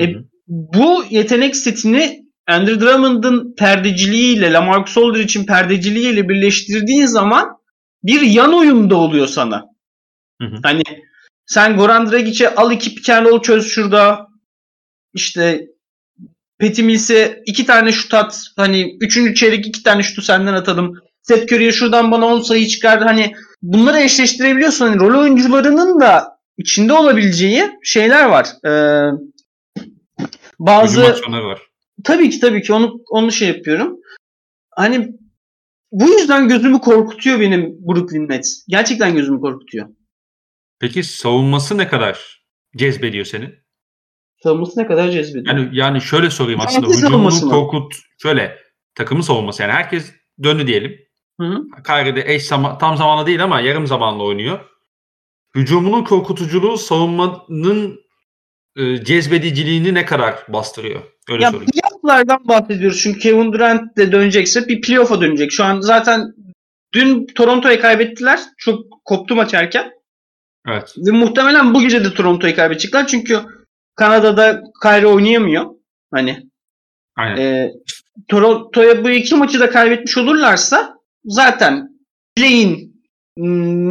E, bu yetenek setini Andrew Drummond'ın perdeciliğiyle, Lamarcus Aldridge'in perdeciliğiyle birleştirdiğin zaman bir yan oyunda oluyor sana. Hı hı. Hani sen Goran Dragic'e al iki pick and roll çöz şurada. İşte Petty Mills'e iki tane şut at. Hani üçüncü çeyrek iki tane şutu senden atalım. Seth Curry'e şuradan bana 10 sayı çıkar. Hani bunları eşleştirebiliyorsun. Hani rol oyuncularının da içinde olabileceği şeyler var. Ee, bazı var. Tabii ki tabii ki onu onu şey yapıyorum. Hani bu yüzden gözümü korkutuyor benim Brooklyn Nets. Gerçekten gözümü korkutuyor. Peki savunması ne kadar cezbediyor seni? Savunması ne kadar cezbediyor? Yani yani şöyle sorayım aslında. Hücumunu korkut şöyle takımın savunması yani herkes döndü diyelim. Hı hı. Kyrie'de eş zaman, tam zamanlı değil ama yarım zamanlı oynuyor. Hücumunun korkutuculuğu savunmanın e, cezbediciliğini ne kadar bastırıyor? Öyle ya playoff'lardan bahsediyoruz. Çünkü Kevin Durant de dönecekse bir playoff'a dönecek. Şu an zaten dün Toronto'ya kaybettiler. Çok koptu maç erken. Evet. Ve muhtemelen bu gece de Toronto'yu kaybedecekler. Çünkü Kanada'da Kyrie oynayamıyor. Hani Aynen. E, Toronto'ya bu iki maçı da kaybetmiş olurlarsa zaten play'in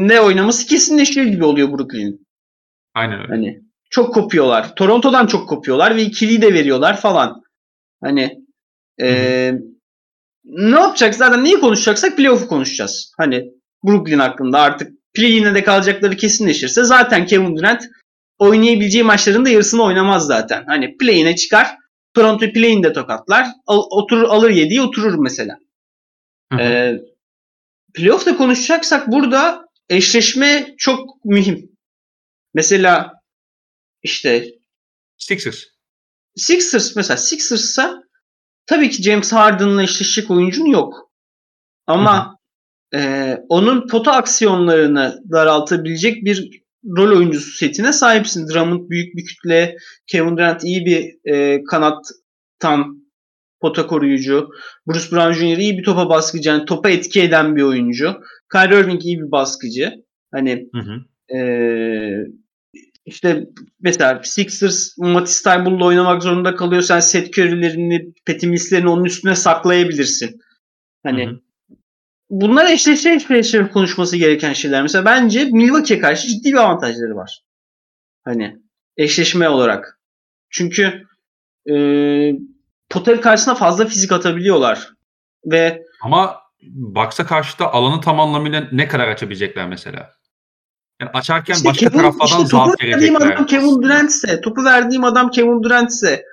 ne oynaması kesinleşiyor gibi oluyor Brooklyn'in. Aynen öyle. Hani çok kopuyorlar. Toronto'dan çok kopuyorlar ve ikiliyi de veriyorlar falan. Hani e, ne yapacak zaten neyi konuşacaksak playoff'u konuşacağız. Hani Brooklyn hakkında artık play de kalacakları kesinleşirse zaten Kevin Durant oynayabileceği maçların da yarısını oynamaz zaten. Hani play'ine çıkar. Toronto play'inde tokatlar. Al, oturur alır yediği oturur mesela. Hı hı. Playoff'ta konuşacaksak burada eşleşme çok mühim. Mesela işte Sixers. Sixers mesela Sixers'sa tabii ki James Harden'la eşleşecek oyuncun yok. Ama e, onun pota aksiyonlarını daraltabilecek bir rol oyuncusu setine sahipsin. Drummond büyük bir kütle, Kevin Durant iyi bir e, kanattan pota koruyucu, Bruce Brown Jr. iyi bir topa baskıcı, yani topa etki eden bir oyuncu. Kyrie Irving iyi bir baskıcı. Hani hı hı. E, işte mesela Sixers Matisse Tybul'la oynamak zorunda kalıyorsan set Curry'lerini, Patty Mills'lerini onun üstüne saklayabilirsin. Hani hı hı bunlar eşleşe eşleşe konuşması gereken şeyler. Mesela bence Milwaukee'ye karşı ciddi bir avantajları var. Hani eşleşme olarak. Çünkü e, potel karşısına fazla fizik atabiliyorlar. Ve ama Bucks'a karşı da alanı tam anlamıyla ne kadar açabilecekler mesela? Yani açarken işte başka Kevin, taraflardan işte zaaf verecekler. Adam Kevin Durant'se, topu verdiğim adam Kevin Durant'se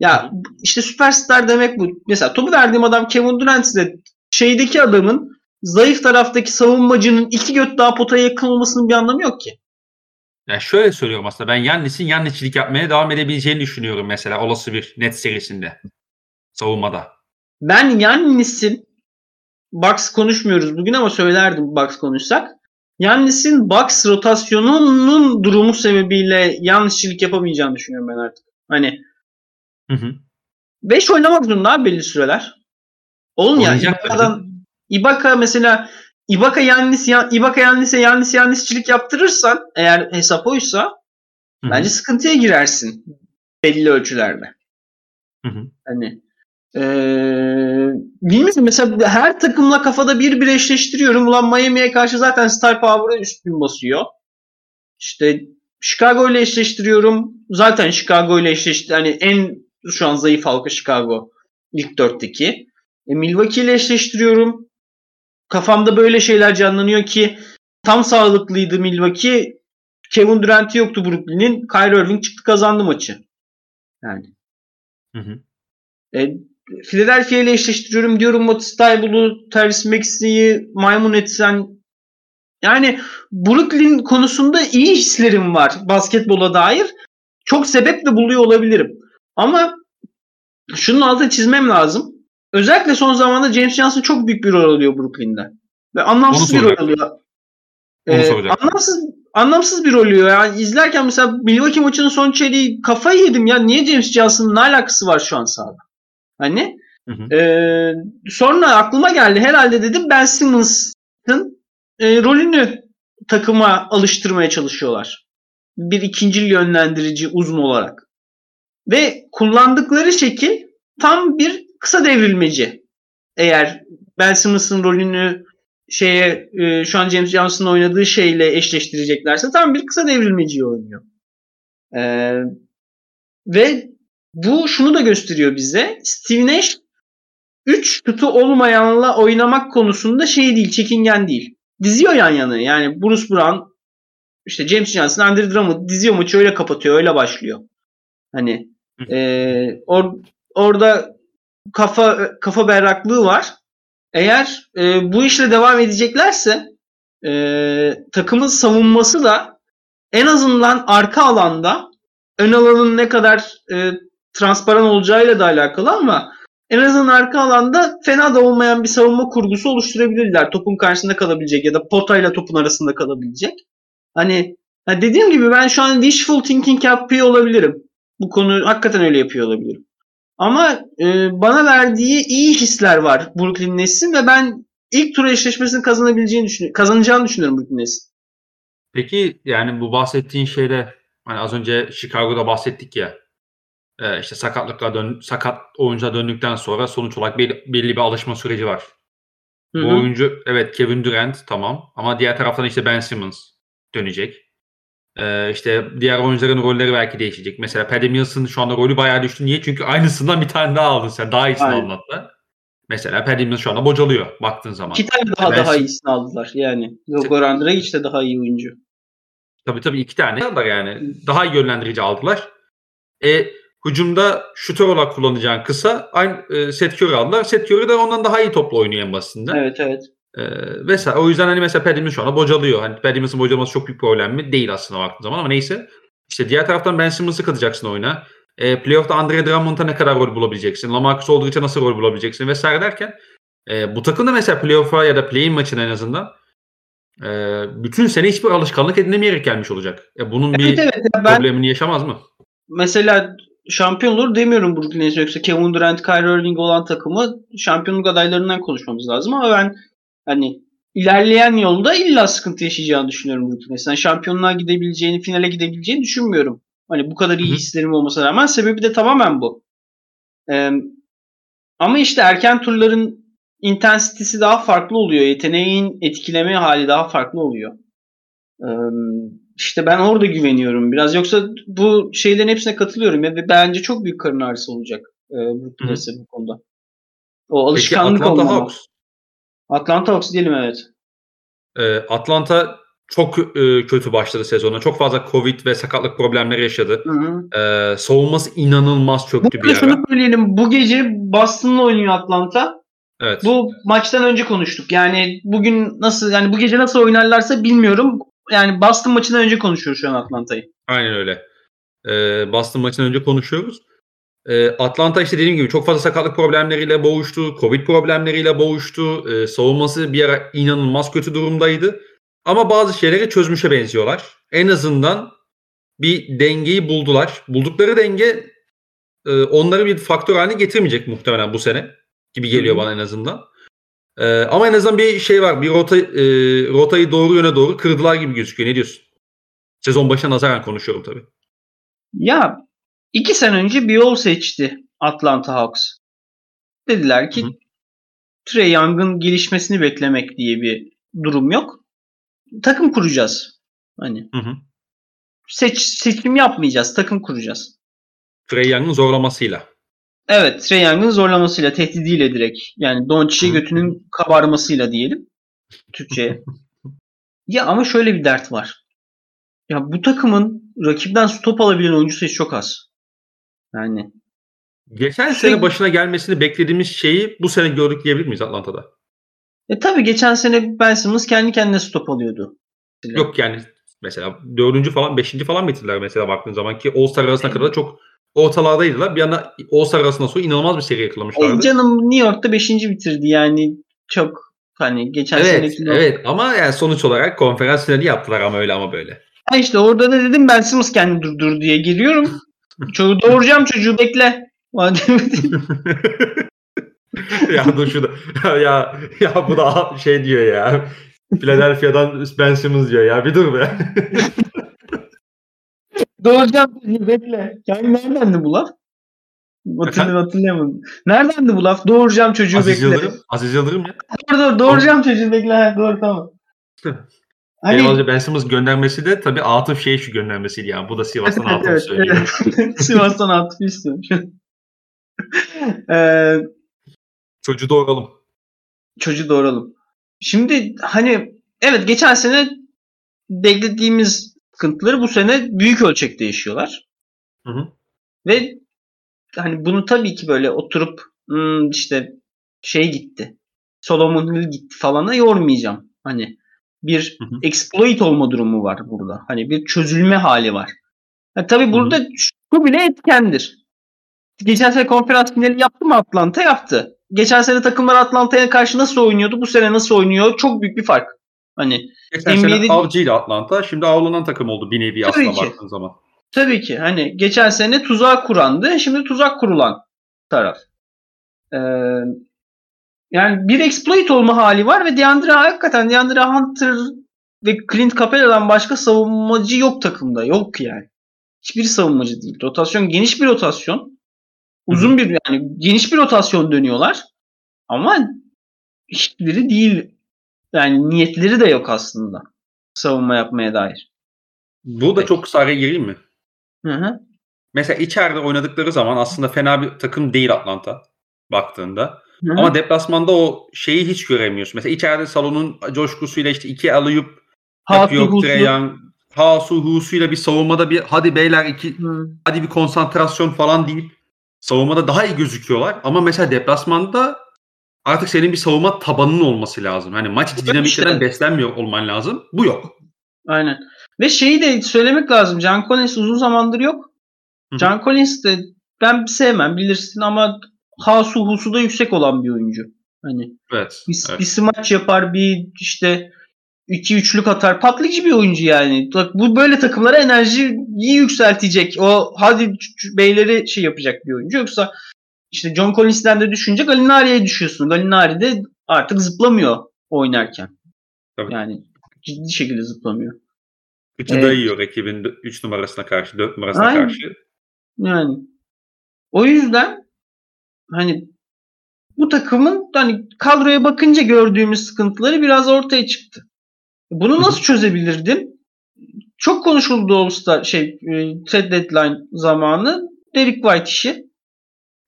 ya işte süperstar demek bu. Mesela topu verdiğim adam Kevin Durant'se şeydeki adamın zayıf taraftaki savunmacının iki göt daha potaya yakın olmasının bir anlamı yok ki. Yani şöyle söylüyorum aslında ben Yannis'in Yannisçilik yapmaya devam edebileceğini düşünüyorum mesela olası bir net serisinde savunmada. Ben Yannis'in Bucks konuşmuyoruz bugün ama söylerdim Bucks konuşsak. Yannis'in Bucks rotasyonunun durumu sebebiyle yanlışçılık yapamayacağını düşünüyorum ben artık. Hani hı hı. 5 oynamak zorunda belli süreler. Oğlum ya Ibaka'dan, Ibaka mesela Ibaka Yannis Ibaka Yannis'e Yannis Yannisçilik yaptırırsan eğer hesap oysa Hı-hı. bence sıkıntıya girersin belli ölçülerde. Hı-hı. Hani Ee, bilmiyorum mesela her takımla kafada bir bir eşleştiriyorum. Ulan Miami'ye karşı zaten Star Power'a üstün basıyor. İşte Chicago ile eşleştiriyorum. Zaten Chicago ile eşleşti. Hani en şu an zayıf halka Chicago ilk dörtteki. E, Milwaukee ile eşleştiriyorum. Kafamda böyle şeyler canlanıyor ki tam sağlıklıydı Milwaukee. Kevin Durant yoktu Brooklyn'in. Kyrie Irving çıktı kazandı maçı. Yani. Hı hı. E, Philadelphia ile eşleştiriyorum diyorum Matisse Tybul'u, Tyrese Maxey'i maymun etsen. Yani Brooklyn konusunda iyi hislerim var basketbola dair. Çok sebep de buluyor olabilirim. Ama şunun altını çizmem lazım. Özellikle son zamanda James Johnson çok büyük bir rol alıyor Brooklyn'de. Ve anlamsız bir rol alıyor. Ee, anlamsız anlamsız bir rol alıyor. Yani izlerken mesela Milwaukee maçının son çeyreği kafayı yedim ya. Niye James Johnson'ın ne alakası var şu an sahada? Hani Hı hı. ee, sonra aklıma geldi. Herhalde dedim Ben Simmons'ın e, rolünü takıma alıştırmaya çalışıyorlar. Bir ikincil yönlendirici uzun olarak. Ve kullandıkları şekil tam bir kısa devrilmeci. Eğer Ben Simmons'ın rolünü şeye e, şu an James Johnson'ın oynadığı şeyle eşleştireceklerse tam bir kısa devrilmeci oynuyor. Ee, ve bu şunu da gösteriyor bize. Steve Nash 3 şutu olmayanla oynamak konusunda şey değil, çekingen değil. Diziyor yan yana. Yani Bruce Brown, işte James Johnson, Andre Drummond diziyor maçı öyle kapatıyor, öyle başlıyor. Hani e, or, orada kafa kafa berraklığı var. Eğer e, bu işle devam edeceklerse e, takımın savunması da en azından arka alanda ön alanın ne kadar e, transparan olacağıyla da alakalı ama en azından arka alanda fena da olmayan bir savunma kurgusu oluşturabilirler. Topun karşısında kalabilecek ya da potayla topun arasında kalabilecek. Hani ha dediğim gibi ben şu an wishful thinking yapıyor olabilirim. Bu konu hakikaten öyle yapıyor olabilirim. Ama e, bana verdiği iyi hisler var Brooklyn Nets'in ve ben ilk tur eşleşmesini kazanabileceğini düşünüyorum. Kazanacağını düşünüyorum Brooklyn Nets'in. Peki yani bu bahsettiğin şeyde hani az önce Chicago'da bahsettik ya e, işte sakatlıkla dön sakat oyuncuya döndükten sonra sonuç olarak belli, belli bir alışma süreci var. Hı Bu oyuncu evet Kevin Durant tamam ama diğer taraftan işte Ben Simmons dönecek. Ee, işte diğer oyuncuların rolleri belki değişecek. Mesela Paddy Mills'ın şu anda rolü bayağı düştü. Niye? Çünkü aynısından bir tane daha aldın sen. Daha iyisini Aynen. aldın hatta. Mesela Paddy Mills şu anda bocalıyor baktığın zaman. İki tane daha Ben- daha iyisini aldılar yani. Goran Dragic de daha iyi oyuncu. Tabii tabii iki tane aldılar yani. Daha iyi yönlendirici aldılar. E, hücumda şutör olarak kullanacağın kısa aynı e, Seth Curry aldılar. Seth Curry de ondan daha iyi topla oynuyor en basitinden. Evet evet. Ee, vesaire. O yüzden hani mesela Paddy şu anda bocalıyor. Hani Paddy bocalaması çok büyük problem mi? Değil aslında baktığın zaman ama neyse. İşte diğer taraftan Ben Simmons'ı katacaksın oyuna. E, playoff'ta Andre Drummond'a ne kadar rol bulabileceksin? Lamarcus Aldridge'e nasıl rol bulabileceksin? Vesaire derken e, bu takım da mesela playoff'a ya da play-in maçına en azından e, bütün sene hiçbir alışkanlık edinemeyerek gelmiş olacak. E, bunun bir Evet evet. Ya ben problemini yaşamaz mı? mesela şampiyon olur demiyorum Brooklyn Nets yoksa Kevin Durant, Kyrie Irving olan takımı şampiyonluk adaylarından konuşmamız lazım ama ben hani ilerleyen yolda illa sıkıntı yaşayacağını düşünüyorum Brooklyn Nets'in. Yani şampiyonluğa gidebileceğini, finale gidebileceğini düşünmüyorum. Hani bu kadar iyi hislerim olmasına rağmen sebebi de tamamen bu. Ee, ama işte erken turların intensitesi daha farklı oluyor. Yeteneğin etkileme hali daha farklı oluyor. Ee, işte ben orada güveniyorum biraz. Yoksa bu şeylerin hepsine katılıyorum. Ve bence çok büyük karın ağrısı olacak e, Brooklyn bu konuda. O Peki alışkanlık Atlanta olmama. Hawks. Atlanta Hawks diyelim evet. E, Atlanta çok e, kötü başladı sezona. Çok fazla Covid ve sakatlık problemleri yaşadı. Hı hı. E, savunması inanılmaz çöktü bir Burada ara. şunu söyleyelim. Bu gece Boston'la oynuyor Atlanta. Evet. Bu maçtan önce konuştuk. Yani bugün nasıl yani bu gece nasıl oynarlarsa bilmiyorum. Yani Boston maçından önce konuşuyoruz şu an Atlanta'yı. Aynen öyle. Ee, Boston maçından önce konuşuyoruz. Ee, Atlanta işte dediğim gibi çok fazla sakatlık problemleriyle boğuştu. Covid problemleriyle boğuştu. Ee, savunması bir ara inanılmaz kötü durumdaydı. Ama bazı şeyleri çözmüşe benziyorlar. En azından bir dengeyi buldular. Buldukları denge e, onları bir faktör haline getirmeyecek muhtemelen bu sene. Gibi geliyor bana en azından. Ee, ama en azından bir şey var. Bir rota, e, rotayı doğru yöne doğru kırdılar gibi gözüküyor. Ne diyorsun? Sezon başına nazaran konuşuyorum tabii. Ya iki sene önce bir yol seçti Atlanta Hawks. Dediler ki. Trey Young'ın gelişmesini beklemek diye bir durum yok. Takım kuracağız. Hani Hı hı. seç, seçim yapmayacağız. Takım kuracağız. Trey Young'ın zorlamasıyla. Evet, Trey Young'ın zorlamasıyla, tehdidiyle direkt. Yani Doncic'e götünün kabarmasıyla diyelim. Türkçe'ye. ya ama şöyle bir dert var. Ya bu takımın rakipten stop alabilen oyuncu sayısı çok az. Yani Geçen Sürekli- sene başına gelmesini beklediğimiz şeyi bu sene gördük diyebilir miyiz Atlanta'da? e tabii geçen sene Ben Simmons kendi kendine stop alıyordu. Yok yani mesela dördüncü falan beşinci falan bitirdiler mesela baktığın zaman ki All-Star arasına kadar da çok ortalardaydılar. Bir anda All-Star arasından sonra inanılmaz bir seri E yakalamışlardı. canım New York'ta 5. bitirdi yani çok hani geçen Evet, seneki evet ama yani sonuç olarak konferans finali yaptılar ama öyle ama böyle. Ha işte orada da dedim Ben Simmons kendi durdur diye giriyorum. Çocuğu doğuracağım çocuğu bekle. ya dur şurada. ya ya bu da şey diyor ya. Philadelphia'dan Ben Simmons diyor ya. Bir dur be. doğuracağım çocuğu bekle. Yani neredendi bu laf? Hatırlayamadım. hatırlayamadım. Neredendi bu laf? Doğuracağım çocuğu Aziz bekle. Yıldırım. Aziz Yıldırım ya. Dur doğuracağım çocuğu bekle. Ha, doğru tamam. Hani... Benim Ben Simmons göndermesi de tabii Atıf şey şu göndermesiydi yani. Bu da Sivas'tan Atıf evet, söylüyor. evet. Sivas'tan atıf istiyorum. ee, Çocuğu doğuralım. çocuğu doğuralım. Şimdi hani evet geçen sene beklediğimiz sıkıntıları bu sene büyük ölçekte yaşıyorlar. Hı hı. Ve hani bunu tabii ki böyle oturup "Hmm, işte şey gitti. Solomon Hill gitti falana yormayacağım. Hani bir Hı hı. exploit olma durumu var burada. Hani bir çözülme hali var. Ha, tabii hı. burada şu bile etkendir. Geçen sene konferans finali yaptı mı Atlanta? Yaptı. Geçen sene takımlar Atlanta'ya karşı nasıl oynuyordu? Bu sene nasıl oynuyor? Çok büyük bir fark. Hani Geçen NBA'de sene avcıydı Atlanta. Şimdi avlanan takım oldu bir nevi Tabii ki. baktığın zaman. Tabii ki. Hani geçen sene tuzak kurandı. Şimdi tuzak kurulan taraf. Ee, yani bir exploit olma hali var ve DeAndre hakikaten DeAndre Hunter ve Clint Capela'dan başka savunmacı yok takımda. Yok yani. Hiçbir savunmacı değil. Rotasyon geniş bir rotasyon. Uzun bir yani geniş bir rotasyon dönüyorlar. Ama hiçbiri değil. Yani niyetleri de yok aslında. Savunma yapmaya dair. Bu da çok kısa araya gireyim mi? Hı hı. Mesela içeride oynadıkları zaman aslında fena bir takım değil Atlanta baktığında. Hı hı. Ama deplasmanda o şeyi hiç göremiyorsun. Mesela içeride salonun coşkusuyla işte iki alayıp Hatu, yapıyor Young, Hasu Husu'yla bir savunmada bir hadi beyler iki Hı. hadi bir konsantrasyon falan deyip savunmada daha iyi gözüküyorlar. Ama mesela deplasmanda artık senin bir savunma tabanının olması lazım. Hani maç içi Evet dinamiklerden işte. beslenmiyor olman lazım. Bu yok. Aynen. Ve şeyi de söylemek lazım. John Collins uzun zamandır yok. Hı hı. John Collins de ben sevmem bilirsin ama Hasu Husu da yüksek olan bir oyuncu. Hani Evet. bir, evet. bir smaç yapar bir işte iki üçlük atar. Patlayıcı bir oyuncu yani. Bak bu böyle takımlara enerjiyi yükseltecek. O hadi beyleri şey yapacak bir oyuncu. Yoksa işte John Collins'ten de düşünce Gallinari'ye düşüyorsun. Gallinari de artık zıplamıyor oynarken. Tabii. Yani ciddi şekilde zıplamıyor. Kıçı Evet. dayıyor rakibin 3 numarasına karşı, 4 numarasına Aynen. karşı. Yani o yüzden hani bu takımın hani kadroya bakınca gördüğümüz sıkıntıları biraz ortaya çıktı. Bunu nasıl çözebilirdim? Çok konuşuldu All-Star şey e, trade deadline zamanı Derek White işi.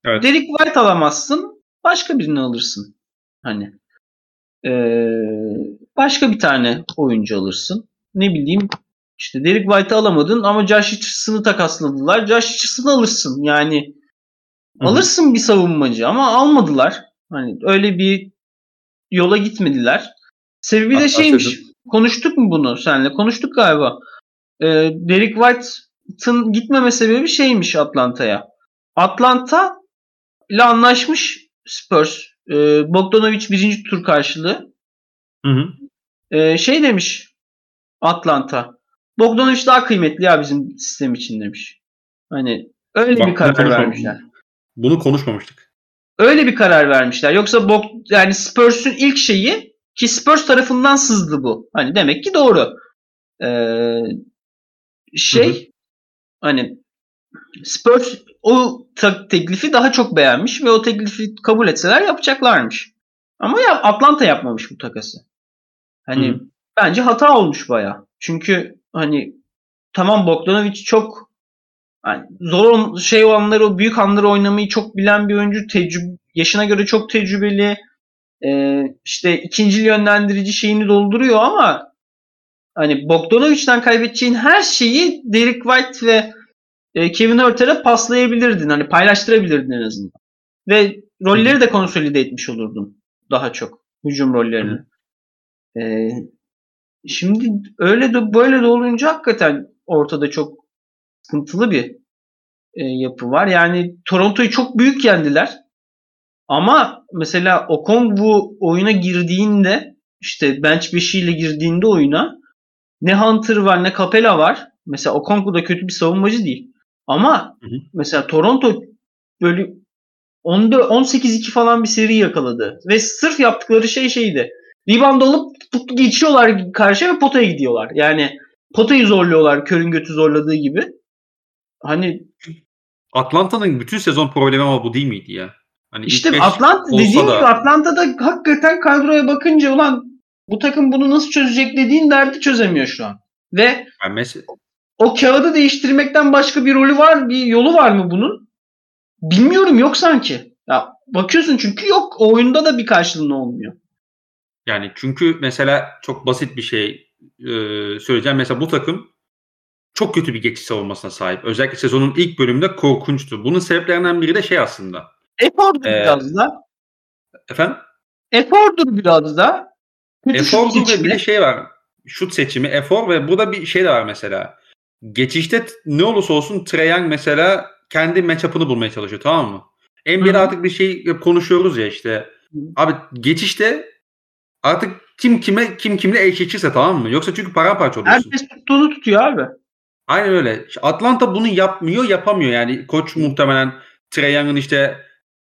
Evet. Derek White alamazsın. Başka birini alırsın. Hani ee, başka bir tane oyuncu alırsın. Ne bileyim işte Derek White'ı alamadın ama Josh Richardson'ı takasladılar. Josh Richardson'ı alırsın. Yani Hı hı. alırsın bir savunmacı ama almadılar. Hani öyle bir yola gitmediler. Sebebi de şeymiş. Konuştuk mu bunu seninle? Konuştuk galiba. Ee, Derek White'ın gitmeme sebebi şeymiş Atlanta'ya. Atlanta ile anlaşmış Spurs. Ee, Bogdanovic birinci tur karşılığı. Hı hı. Ee, şey demiş Atlanta. Bogdanovic daha kıymetli ya bizim sistem için demiş. Hani öyle Bak, bir karar vermişler. Bunu konuşmamıştık. Öyle bir karar vermişler. Yoksa Bog yani Spurs'un ilk şeyi ki Spurs tarafından sızdı bu. Hani demek ki doğru. Ee, şey Hı hani Spurs o teklifi daha çok beğenmiş ve o teklifi kabul etseler yapacaklarmış. Ama ya Atlanta yapmamış bu takası. Hani Hı. bence hata olmuş baya. Çünkü hani tamam Bogdanovic çok yani zor şey olanları o büyük anları oynamayı çok bilen bir oyuncu. Tecrübe, yaşına göre çok tecrübeli. Ee, işte ikinci yönlendirici şeyini dolduruyor ama hani Bogdanovic'den kaybedeceğin her şeyi Derek White ve e, Kevin Hurter'a paslayabilirdin. Hani paylaştırabilirdin en azından. Ve rolleri de konsolide etmiş olurdun daha çok. Hücum rollerini. Ee, şimdi öyle de böyle de olunca hakikaten ortada çok sıkıntılı bir e, yapı var. Yani Toronto'yu çok büyük yendiler. Ama mesela Okongwu oyuna girdiğinde işte bench 5 ile girdiğinde oyuna ne Hunter var ne Capella var. Mesela Okongwu da kötü bir savunmacı değil. Ama hı hı. mesela Toronto böyle 18-2 falan bir seri yakaladı. Ve sırf yaptıkları şey şeydi. Rebound alıp geçiyorlar karşıya ve potaya gidiyorlar. Yani potayı zorluyorlar körün götü zorladığı gibi. Hani Atlanta'nın bütün sezon problemi ama bu değil miydi ya? Hani işte Atlanta dediğim da... gibi Atlanta'da hakikaten kadroya bakınca ulan bu takım bunu nasıl çözecek dediğin derdi çözemiyor şu an. Ve yani mesela... o kağıdı değiştirmekten başka bir rolü var, bir yolu var mı bunun? Bilmiyorum yok sanki. Ya bakıyorsun çünkü yok. O oyunda da bir karşılığında olmuyor. Yani çünkü mesela çok basit bir şey e, söyleyeceğim. Mesela bu takım çok kötü bir geçiş savunmasına sahip. Özellikle sezonun ilk bölümünde korkunçtu. Bunun sebeplerinden biri de şey aslında. Efordur ee, biraz da. Efendim? Efordur biraz da. Efordur ve bir de şey var. Şut seçimi, efor ve burada bir şey de var mesela. Geçişte ne olursa olsun Trae Young mesela kendi matchup'ını bulmaya çalışıyor tamam mı? NBA'de artık bir şey konuşuyoruz ya işte. Abi geçişte artık kim kime kim kimle eşleşirse tamam mı? Yoksa çünkü paramparça oluyorsun. Herkes tuttuğunu tutuyor abi. Aynen öyle. Atlanta bunu yapmıyor, yapamıyor. Yani koç muhtemelen Trae Young'ın işte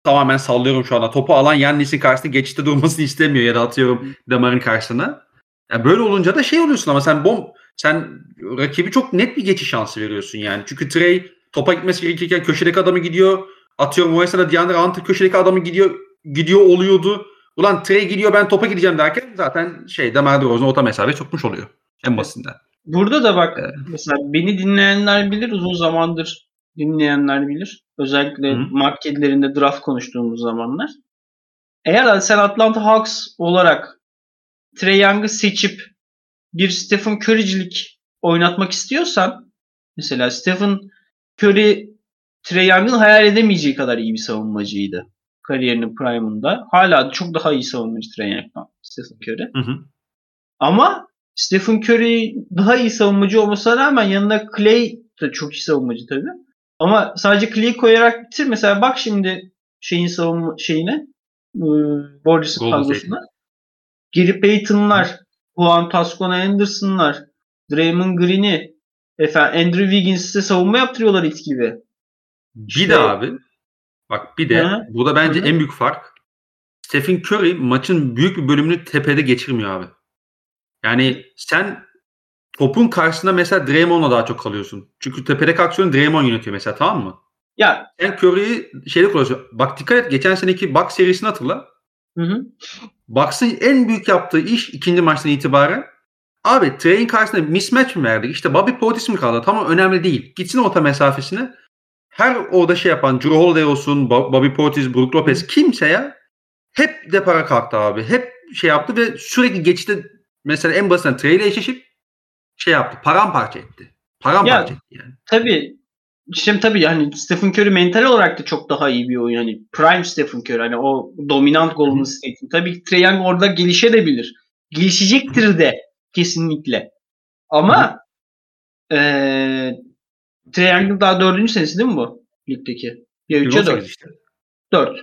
tamamen sallıyorum şu anda. Topu alan Yannis'in karşısında geçişte durmasını istemiyor ya da atıyorum Damar'ın karşısına. Yani böyle olunca da şey oluyorsun ama sen bom sen rakibi çok net bir geçiş şansı veriyorsun yani. Çünkü Trey topa gitmesi gerekirken köşedeki adamı gidiyor. Atıyorum o esnada DeAndre Hunter köşedeki adamı gidiyor gidiyor oluyordu. Ulan Trey gidiyor ben topa gideceğim derken zaten şey Demar DeRozan ota mesafe sokmuş oluyor. En basitinden. Burada da bak evet. mesela beni dinleyenler bilir uzun zamandır dinleyenler bilir. Özellikle Hı. marketlerinde draft konuştuğumuz zamanlar. Eğer sen Atlanta Hawks olarak Trey Young'ı seçip bir Stephen Curry'cilik oynatmak istiyorsan mesela Stephen Curry Trey Young'ın hayal edemeyeceği kadar iyi bir savunmacıydı kariyerinin prime'ında. Hala çok daha iyi savunmacı Trey Young'dan Stephen Curry. Hı hı. Ama Stephen Curry daha iyi savunmacı olmasına rağmen yanında Clay de çok iyi savunmacı tabii. Ama sadece Clay'i koyarak bitir. Mesela bak şimdi şeyin savunma şeyine Warriors'ın kadrosuna. Gary Payton'lar, Juan Tascona Anderson'lar, Draymond Green'i, efendim Andrew Wiggins'e savunma yaptırıyorlar it gibi. Bir işte, de abi bak bir de Hı. bu da bence Hı. en büyük fark. Stephen Curry maçın büyük bir bölümünü tepede geçirmiyor abi. Yani sen topun karşısında mesela Draymond'la daha çok kalıyorsun. Çünkü tepedeki aksiyonu Draymond yönetiyor mesela tamam mı? Ya sen Curry'i şeyde kullanıyorsun. Bak dikkat et geçen seneki Bucks serisini hatırla. Hı hı. Bucks'ın en büyük yaptığı iş ikinci maçtan itibaren abi Trey'in karşısında mismatch mi verdik? İşte Bobby Portis mi kaldı? Tamam önemli değil. Gitsin orta mesafesine. Her orada şey yapan Drew Holiday olsun, Bobby Portis, Brook Lopez kimseye hep depara kalktı abi. Hep şey yaptı ve sürekli geçti. Mesela en basitinden Trey ile eşleşip şey yaptı. Paramparça etti. Paramparça etti yani. Tabii Şimdi tabii yani Stephen Curry mental olarak da çok daha iyi bir oyun. Hani prime Stephen Curry hani o dominant Golden State'in. Tabii ki Trae Young orada gelişebilir. Gelişecektir de kesinlikle. Ama eee Trae Young'ın daha dördüncü senesi değil mi bu ligdeki? Ya 3'e 4. Işte. 4.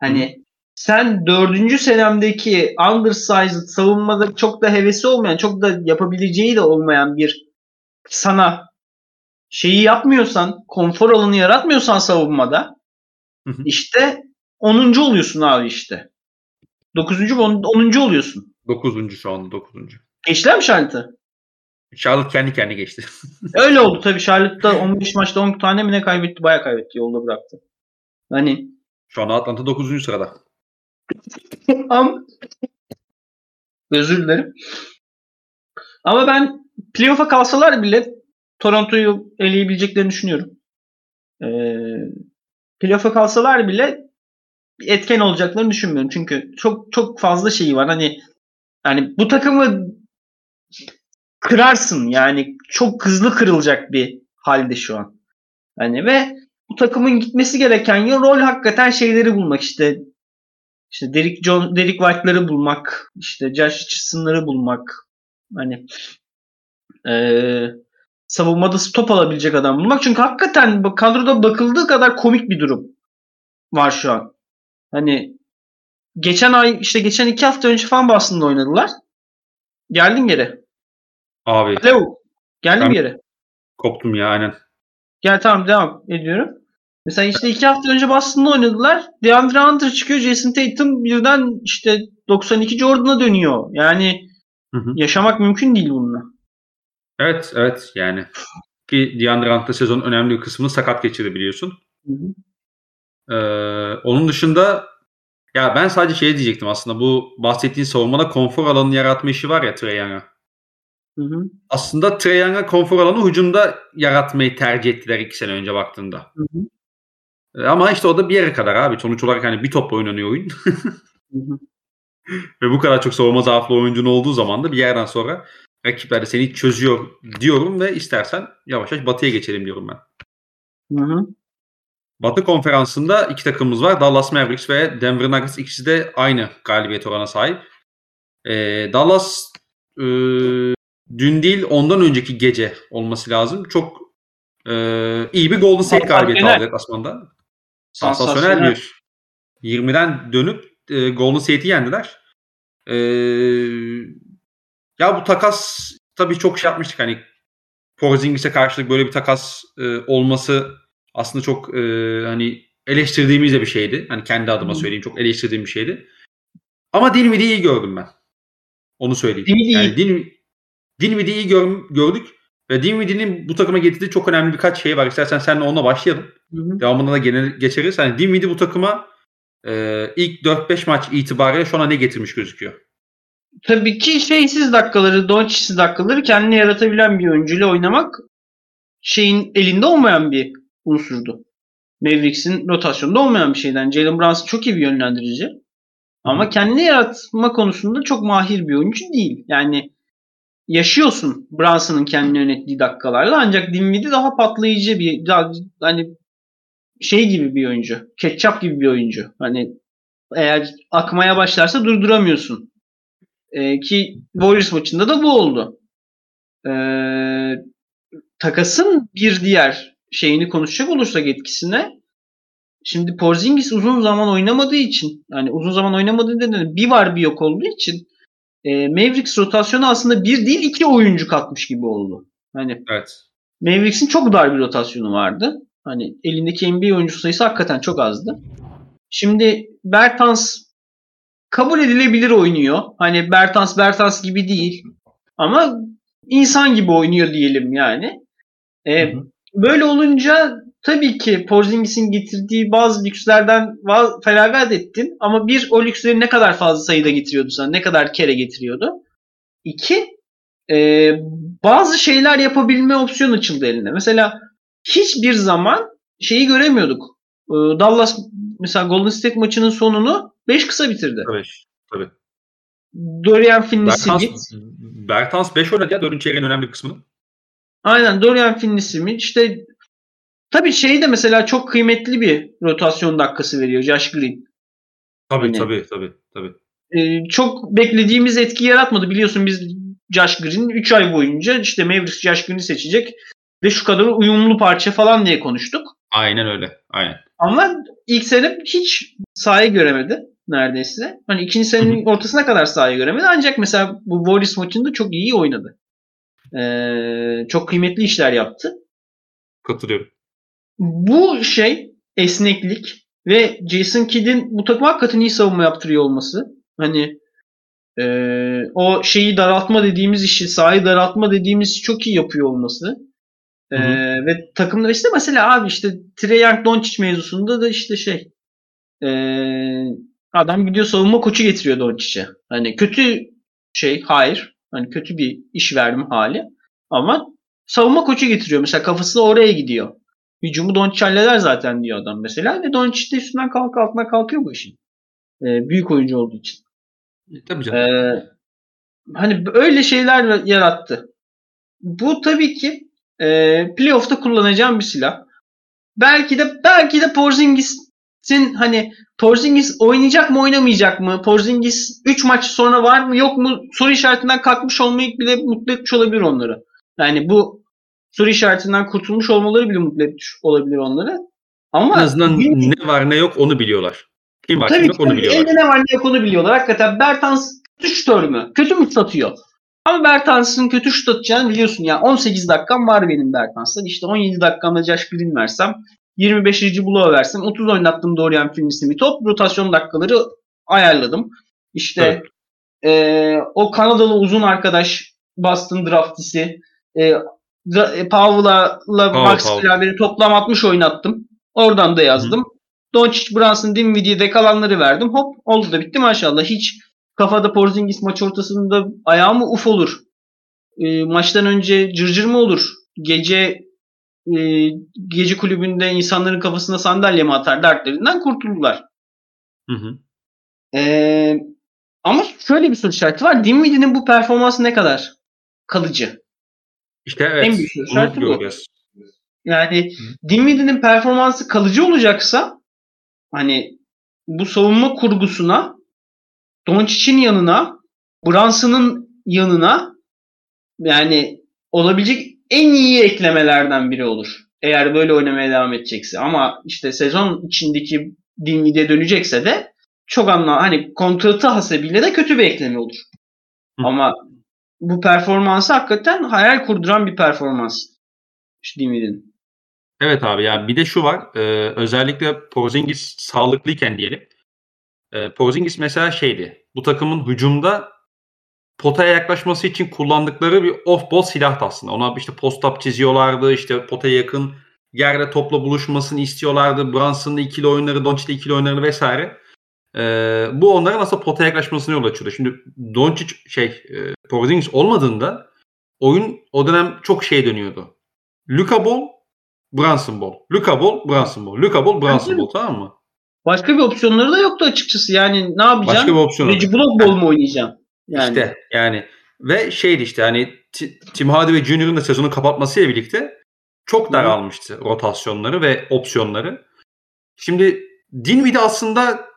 Hani Hı. sen dördüncü senemdeki undersized savunmada çok da hevesi olmayan, çok da yapabileceği de olmayan bir sana şeyi yapmıyorsan, konfor alanı yaratmıyorsan savunmada hı hı. işte 10. oluyorsun abi işte. 9. 10. oluyorsun. 9. şu anda 9. Geçtiler mi şartı? Charlotte kendi kendine geçti. Öyle oldu tabii. Charlotte'da 15 maçta 10 tane mi ne kaybetti? Bayağı kaybetti. Yolda bıraktı. Hani Şu anda Atlanta 9. sırada. Ama özür dilerim. Ama ben playoff'a kalsalar bile Toronto'yu eleyebileceklerini düşünüyorum. Ee, playoff'a kalsalar bile etken olacaklarını düşünmüyorum. Çünkü çok çok fazla şeyi var. Hani yani bu takımı kırarsın. Yani çok hızlı kırılacak bir halde şu an. Hani ve bu takımın gitmesi gereken yol rol hakikaten şeyleri bulmak işte işte Derek John, Derek White'ları bulmak, işte Josh Richardson'ları bulmak, hani ee, savunmada stop alabilecek adam bulmak. Çünkü hakikaten kadroda bakıldığı kadar komik bir durum var şu an. Hani geçen ay işte geçen iki hafta önce falan Boston'da oynadılar. Geldin geri. Abi Alo. Geldin Ben- geri. koptum ya aynen. Gel tamam devam ediyorum. Mesela işte iki hafta önce Boston'da oynadılar. DeAndre Hunter çıkıyor. Jason Tatum birden işte 92 Jordan'a dönüyor. Yani Hı hı. yaşamak mümkün değil bununla. Evet evet yani. Ki DeAndre Hunter sezonun önemli bir kısmını sakat geçirdi biliyorsun. Hı hı. Ee, onun dışında ya ben sadece şey diyecektim aslında bu bahsettiğin savunmada konfor alanı yaratma işi var ya Trae Young'a. Aslında Trae Young'a konfor alanı hücumda yaratmayı tercih ettiler iki sene önce baktığında. Hı hı. Ee, Ama işte o da bir yere kadar abi. Sonuç olarak hani bir top oynanıyor oyun. Hı hı. Ve bu kadar çok savunma zaaflı oyuncun olduğu zaman da bir yerden sonra rakipler de seni çözüyor diyorum ve istersen yavaş yavaş batıya geçelim diyorum ben. Hı hı. Batı konferansında iki takımımız var. Dallas Mavericks ve Denver Nuggets. İkisi de aynı galibiyet oranına sahip. Ee, Dallas e, dün değil ondan önceki gece olması lazım. Çok e, iyi bir Golden State galibiyeti aldı deplasmanda. Sansasyonel bir 20'den dönüp e, Golden State'i yendiler. E, ya bu takas tabii çok şey yapmıştık hani Porzingis'e karşılık böyle bir takas e, olması aslında çok e, hani eleştirdiğimiz de bir şeydi. Hani kendi adıma söyleyeyim çok eleştirdiğim bir şeydi. Ama Dinwiddie'yi iyi gördüm ben. Onu söyleyeyim. Dinwiddie yani Din, Dinwiddie'yi iyi gör- gördük ve Dinwiddie'nin bu takıma getirdiği çok önemli birkaç şey var. İstersen seninle onunla başlayalım. Hı hı. Devamında da gene geçeriz. Hani Dinwiddie bu takıma e, ilk 4-5 maç itibariyle şu ana ne getirmiş gözüküyor. Tabii ki şeysiz dakikaları, Doncic'siz dakikaları kendine yaratabilen bir oyuncuyla oynamak şeyin elinde olmayan bir unsurdu. Mavericks'in rotasyonda olmayan bir şeyden. Jalen Brunson çok iyi bir yönlendirici. Ama kendini yaratma konusunda çok mahir bir oyuncu değil. Yani yaşıyorsun Brunson'ın kendini yönettiği dakikalarla ancak Dinwiddie daha patlayıcı bir daha, hani şey gibi bir oyuncu. Ketçap gibi bir oyuncu. Hani eğer akmaya başlarsa durduramıyorsun. Ee, ki Warriors maçında da bu oldu. Ee, takasın bir diğer şeyini konuşacak olursak etkisine şimdi Porzingis uzun zaman oynamadığı için yani uzun zaman oynamadığı nedeni bir var bir yok olduğu için e, Mavericks rotasyonu aslında bir değil iki oyuncu katmış gibi oldu. Hani Evet. Mavericks'in çok dar bir rotasyonu vardı. Hani elindeki NBA oyuncu sayısı hakikaten çok azdı. Şimdi Bertans kabul edilebilir oynuyor. Hani Bertans Bertans gibi değil. Ama insan gibi oynuyor diyelim yani. E, Hı hı. böyle olunca tabii ki Porzingis'in getirdiği bazı lükslerden feragat ettin. Ama bir o lüksleri ne kadar fazla sayıda getiriyordu sana? Ne kadar kere getiriyordu? İki e, bazı şeyler yapabilme opsiyonu açıldı eline. Mesela hiçbir zaman şeyi göremiyorduk. E, Dallas mesela Golden State maçının sonunu 5 kısa bitirdi. Tabii. Tabii. Dorian Finney-Smith. Bertans, Bertans 5 oynadı ya 4. çeyreğin önemli kısmını. Aynen Dorian Finney-Smith. İşte tabii şey de mesela çok kıymetli bir rotasyon dakikası veriyor Josh Green. Tabii Hani- tabii tabii tabii. Ee, çok beklediğimiz etki yaratmadı. Biliyorsun biz Josh Green 3 ay boyunca işte Mavericks Josh Green'i seçecek ve şu kadar uyumlu parça falan diye konuştuk. Aynen öyle. Aynen. Ama ilk sene hiç sahayı göremedi neredeyse. Hani ikinci senenin ortasına kadar sahayı göremedi. Ancak mesela bu Warriors maçında çok iyi oynadı. Ee, çok kıymetli işler yaptı. Katılıyorum. Bu şey esneklik ve Jason Kidd'in bu takıma hakikaten iyi savunma yaptırıyor olması. Hani Ee, o şeyi daraltma dediğimiz işi, sahayı daraltma dediğimiz çok iyi yapıyor olması. Ee, Hı ve takımda işte mesela abi işte Trae Young Doncic mevzusunda da işte şey ee, adam gidiyor savunma koçu getiriyor Doncic'e. Hani kötü şey hayır. Hani kötü bir iş verdim hali. Ama savunma koçu getiriyor. Mesela kafası oraya gidiyor. Hücumu Doncic halleder zaten diyor adam mesela. Ve Doncic de üstünden kalk altına kalkıyor bu işin. Ee, büyük oyuncu olduğu için. E, Tabii canım. Ee, hani öyle şeyler yarattı. Bu tabii ki e, playoff'ta kullanacağım bir silah. Belki de belki de Porzingis'in hani Porzingis oynayacak mı oynamayacak mı? Porzingis 3 maç sonra var mı yok mu? Soru işaretinden kalkmış olmayı bile mutlu etmiş olabilir onları. Yani bu soru işaretinden kurtulmuş olmaları bile mutlu etmiş olabilir onları. Ama en azından ne var ne yok onu biliyorlar. Kim var kim Tabii yok ki onu biliyorlar. Elde ne var ne yok onu biliyorlar. Hakikaten Bertans kötü şutör mü? Kötü mü satıyor? Ama Bertans'ın kötü şut atacağını biliyorsun ya. 18 dakikam var benim Bertans'tan. İşte 17 dakikamda Josh Green versem, 25. Bloğa versem, 30 oynattım Dorian Finney top rotasyon dakikaları ayarladım. İşte eee, o Kanadalı uzun arkadaş Boston draftisi e, e, Powell'la Max Powell. beraber toplam 60 oynattım. Oradan da yazdım. Doncic, Brunson, Dinwiddie'ye kalanları verdim. Hop oldu da bitti maşallah. Hiç kafada Porzingis maç ortasında ayağı mı uf olur? E, maçtan önce cırcır mı olur? Gece e, gece kulübünde insanların kafasına sandalye mi atar dertlerinden kurtuldular. Hı hı. E, ama şöyle bir soru işareti var. Dinwiddie'nin bu performansı ne kadar kalıcı? İşte evet. En büyük soru işareti bu. Yani Dinwiddie'nin performansı kalıcı olacaksa hani bu savunma kurgusuna Doncic'in yanına Brunson'ın yanına yani olabilecek en iyi eklemelerden biri olur. Eğer böyle oynamaya devam edecekse. Ama işte sezon içindeki Dinwiddie'ye dönecekse de çok anla hani kontratı hasebiyle de kötü bir ekleme olur. Hı. Ama bu performansı hakikaten hayal kurduran bir performans. İşte Dinwiddie'nin. Evet abi yani bir de şu var. e, özellikle Porzingis sağlıklıyken diyelim. E, Porzingis mesela şeydi. Bu takımın hücumda potaya yaklaşması için kullandıkları bir off-ball silahtı aslında. Ona işte post-up çiziyorlardı. işte potaya yakın yerde topla buluşmasını istiyorlardı. Brunson'ın ikili oyunları, Doncic'le ikili oyunları vesaire. E, bu onların aslında potaya yaklaşmasına yol açıyordu. Şimdi Doncic şey e, Porzingis olmadığında oyun o dönem çok şey dönüyordu. Luka Ball, Brunson Ball. Luka Ball, Brunson Ball. Luka Ball, Brunson Ball tamam mı? Başka bir opsiyonları da yoktu açıkçası. Yani ne yapacaksın? Başka bir opsiyon. Reggie Block ball mu oynayacaksın? Yani. İşte yani ve şeydi işte hani Ti- Tim Hardaway Jr.'ın da sezonu kapatmasıyla birlikte çok daralmıştı rotasyonları ve opsiyonları. Şimdi Dinwiddie aslında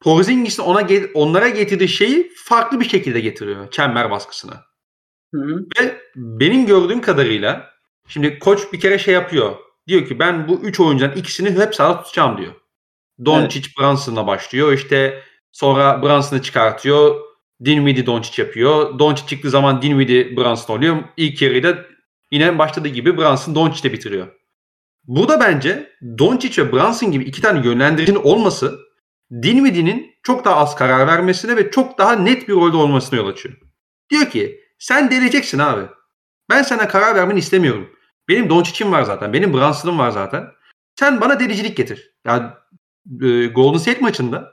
Porzingis'in ona onlara getirdiği şeyi farklı bir şekilde getiriyor çember baskısına. Hı. Ve benim gördüğüm kadarıyla şimdi koç bir kere şey yapıyor. Diyor ki ben bu üç oyuncudan ikisini hep sahada tutacağım diyor. Doncic Brunson'la başlıyor. İşte sonra Brunson'ı çıkartıyor. Dinwiddie Doncic yapıyor. Doncic çıktığı zaman Dinwiddie Brunson oluyor. İlk yarıyı da yine başladığı gibi Brunson Doncic'le bitiriyor. Burada bence Doncic ve Brunson gibi iki tane yönlendiricinin olması Dinwiddie'nin çok daha az karar vermesine ve çok daha net bir rolde olmasına yol açıyor. Diyor ki sen deleceksin abi. Ben sana karar vermeni istemiyorum. Benim Doncic'im var zaten. Benim Brunson'ım var zaten. Sen bana delicilik getir. Ya e, Golden State maçında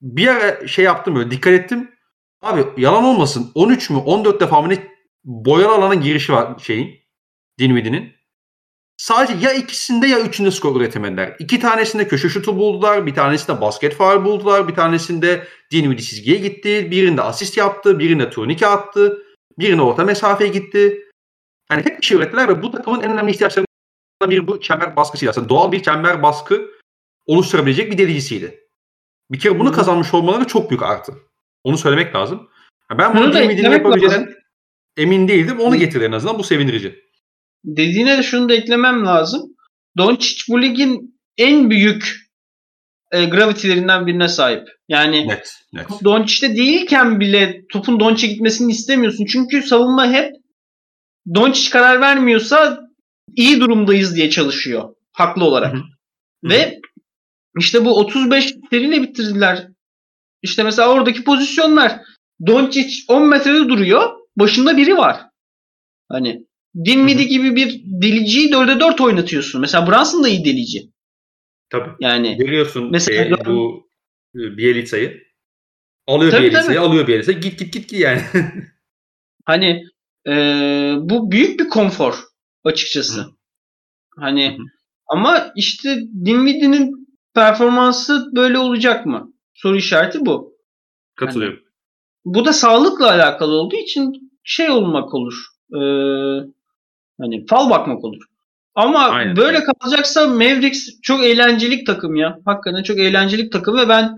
bir ara şey yaptım böyle dikkat ettim. Abi yalan olmasın 13 mü 14 defa mı ne boyalı alana girişi var şeyin Dinwiddie'nin. Sadece ya ikisinde ya üçünde skor üretemediler. İki tanesinde köşe şutu buldular. Bir tanesinde basket faul buldular. Bir tanesinde Dinwiddie çizgiye gitti. Birinde asist yaptı. Birinde turnike attı. Birine orta mesafeye gitti. Yani hep bir şey ürettiler ve bu takımın en önemli ihtiyaçlarından biri bu çember baskısıydı. Aslında doğal bir çember baskı oluşturabilecek bir delicisiydi. Bir kere bunu kazanmış olmaları çok büyük artı. Onu söylemek lazım. Ben Bunu eklemek yapabileceğinden emin değildim. Onu getirdi en azından. Bu sevindirici. Dediğine de şunu da eklemem lazım. Doncic bu ligin en büyük e, gravitilerinden birine sahip. Yani Net. Net. Doncic'te değilken bile topun Doncic'e gitmesini istemiyorsun. Çünkü savunma hep Doncic karar vermiyorsa iyi durumdayız diye çalışıyor. Haklı olarak. Hı hı. Ve işte bu 35 seriyle bitirdiler. İşte mesela oradaki pozisyonlar Doncic 10 metrede duruyor. Başında biri var. Hani Dinwiddie gibi bir deliciyi 4'e 4 oynatıyorsun. Mesela Brunson da iyi delici. Tabii. Yani Görüyorsun Mesela şey, bu e, Bielitsa'yı. Alıyor Tabii, Bielitsa'yı, tabii. alıyor Bielitsa'yı. Git git git git yani. hani eee, bu büyük bir konfor açıkçası. Hı. Hani hı. ama işte Dinwiddie'nin performansı böyle olacak mı? Soru işareti bu. Katılıyorum. Bu da sağlıkla alakalı olduğu için şey olmak olur. Eee, hani fal bakmak olur. Ama Aynen. böyle kalacaksa Mavericks çok eğlencelik takım ya. Hakikaten çok eğlencelik takım ve ben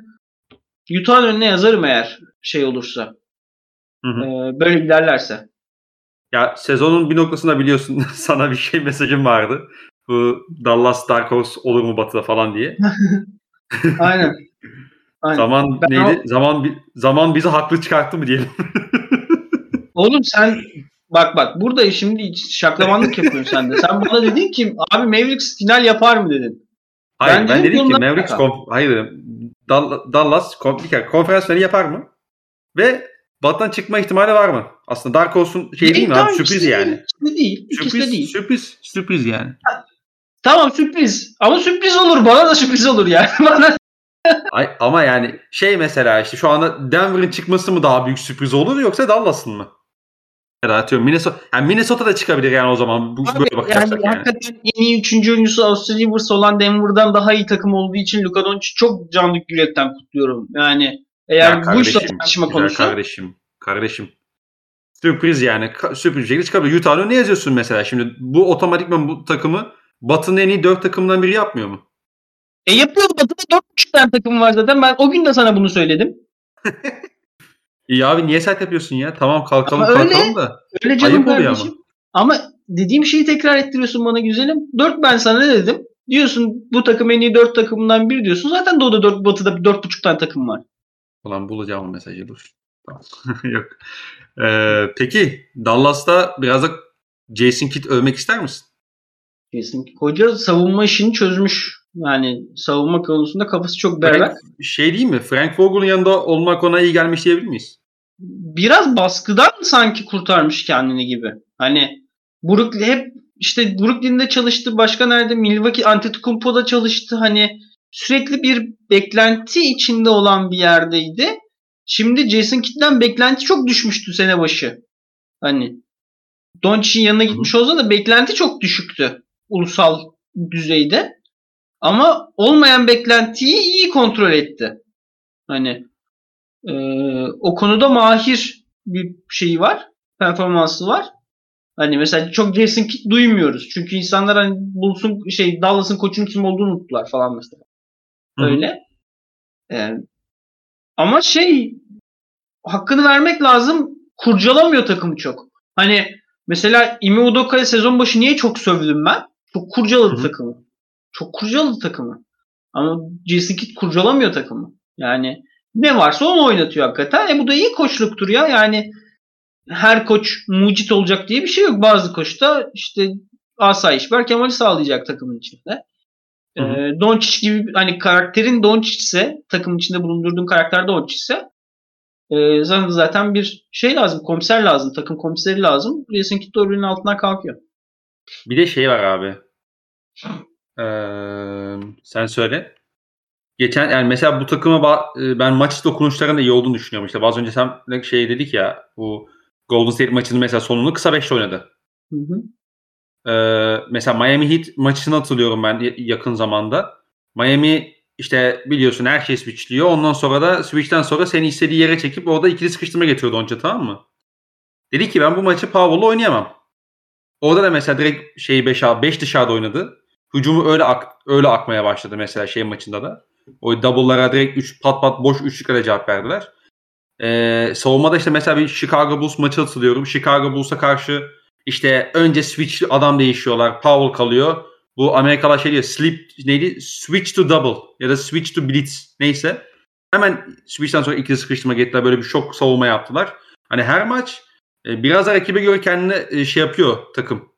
Utah'ın önüne yazarım eğer şey olursa. Hı hı. Eee, böyle giderlerse. Ya sezonun bir noktasında biliyorsun sana bir şey mesajım vardı. Bu Dallas Dark Horse olur mu batıda falan diye. Aynen. Aynen. Zaman Ben neydi? Zaman bi- zaman bizi haklı çıkarttı mı diyelim. Oğlum sen bak bak burada şimdi şaklamanlık yapıyorsun sen de. Sen bana dedin ki abi Mavericks final yapar mı dedin. Hayır Ben ben, dedim ki dedim ki Mavericks konf- hayır dedim. Dal- Dallas kon- bir kere konferans finali yapar mı? Ve Batı'dan çıkma ihtimali var mı? Aslında Dark Horse'un şey değil mi abi? Sürpriz yani. Değil, de Sürpriz, değil. sürpriz, sürpriz yani. Tamam sürpriz. Ama sürpriz olur. Bana da sürpriz olur yani. Bana Ay, ama yani şey mesela işte şu anda Denver'ın çıkması mı daha büyük sürpriz olur yoksa Dallas'ın mı? Atıyorum Minnesota, yani Minnesota da çıkabilir yani o zaman bu, Abi, böyle yani, bakacaksak yani. hakikaten en iyi üçüncü oyuncusu Austin Rivers olan Denver'dan daha iyi takım olduğu için Luka Doncic çok canlı yürekten kutluyorum. Yani eğer Ya bu kardeşim, tartışma konusu. kardeşim, kardeşim. Sürpriz yani. Sürpriz bir şekilde çıkabilir. Utah'ın ne yazıyorsun mesela şimdi? Bu otomatikman bu takımı Batı'nın en iyi dört takımından biri yapmıyor mu? E yapıyordu Batı'da 4.5 tane takım var zaten. Ben o gün de sana bunu söyledim. İyi abi niye sert yapıyorsun ya? Tamam kalkalım Ama öyle. kalkalım da. Öyle canım Ayıp oluyor kardeşim. Ama. dediğim şeyi tekrar ettiriyorsun bana güzelim. 4 ben sana ne dedim? Diyorsun bu takım en iyi 4 takımından biri diyorsun. Zaten Doğu'da 4, Batı'da 4.5 tane takım var. Ulan bulacağım o mesajı dur. Tamam. Yok. Ee, peki Dallas'ta biraz da Jason Kidd övmek ister misin? Kesinlikle. Hoca savunma işini çözmüş. Yani savunma konusunda kafası çok berrak. Frank, şey değil mi? Frank Vogel'ın yanında olmak ona iyi gelmiş diyebilir miyiz? Biraz baskıdan sanki kurtarmış kendini gibi. Hani Brooklyn hep işte Brooklyn'de çalıştı. Başka nerede? Milwaukee Antetokounmpo'da çalıştı. Hani sürekli bir beklenti içinde olan bir yerdeydi. Şimdi Jason Kidd'den beklenti çok düşmüştü sene başı. Hani Doncic'in yanına gitmiş olsa da beklenti çok düşüktü ulusal düzeyde. Ama olmayan beklentiyi iyi kontrol etti. Hani e, o konuda mahir bir şeyi var. Performansı var. Hani mesela çok Jason Kidd duymuyoruz. Çünkü insanlar hani Bulls'un şey Dallas'ın koçunun kim olduğunu unuttular falan mesela. Öyle. E, ama şey hakkını vermek lazım. Kurcalamıyor takımı çok. Hani mesela Ime Udoka'ya sezon başı niye çok sövdüm ben? Çok kurcaladı Hı hı. takımı. Çok kurcaladı takımı. Ama Jason Kidd kurcalamıyor takımı. Yani ne varsa onu oynatıyor hakikaten. E bu da iyi koçluktur ya. Yani her koç mucit olacak diye bir şey yok. Bazı koç da işte asayiş var Kemal'i sağlayacak takımın içinde. Hı hı. Ee, Doncic gibi hani karakterin Doncic ise takımın içinde bulundurduğun karakter Doncic ise e, zaten bir şey lazım. Komiser lazım. Takım komiseri lazım. Jason Kidd öbürünün altından kalkıyor. Bir de şey var abi. Ee, sen söyle. Geçen yani mesela bu takıma ba- e, ben maç dokunuşlarının iyi olduğunu düşünüyorum. İşte az önce sen şey dedik ya bu Golden State maçının mesela sonunu kısa 5'te oynadı. Hı hı. Ee, mesela Miami Heat maçını hatırlıyorum ben yakın zamanda. Miami işte biliyorsun her şey switchliyor. Ondan sonra da switch'ten sonra seni istediği yere çekip orada ikili sıkıştırma getiriyordu onca tamam mı? Dedi ki ben bu maçı Powell'la oynayamam. Orada da mesela direkt şey 5 5 dışarıda oynadı. Hücumu öyle ak, öyle akmaya başladı mesela şey maçında da. O double'lara direkt 3 pat pat boş üçlükle cevap verdiler. Ee, savunmada işte mesela bir Chicago Bulls maçı hatırlıyorum. Chicago Bulls'a karşı işte önce switch adam değişiyorlar. Powell kalıyor. Bu Amerikalılar şey diyor. Slip neydi? Switch to double ya da switch to blitz neyse. Hemen switch'ten sonra ikili sıkıştırma getirdiler. Böyle bir şok savunma yaptılar. Hani her maç e, biraz da rakibe göre kendine e, şey yapıyor takım.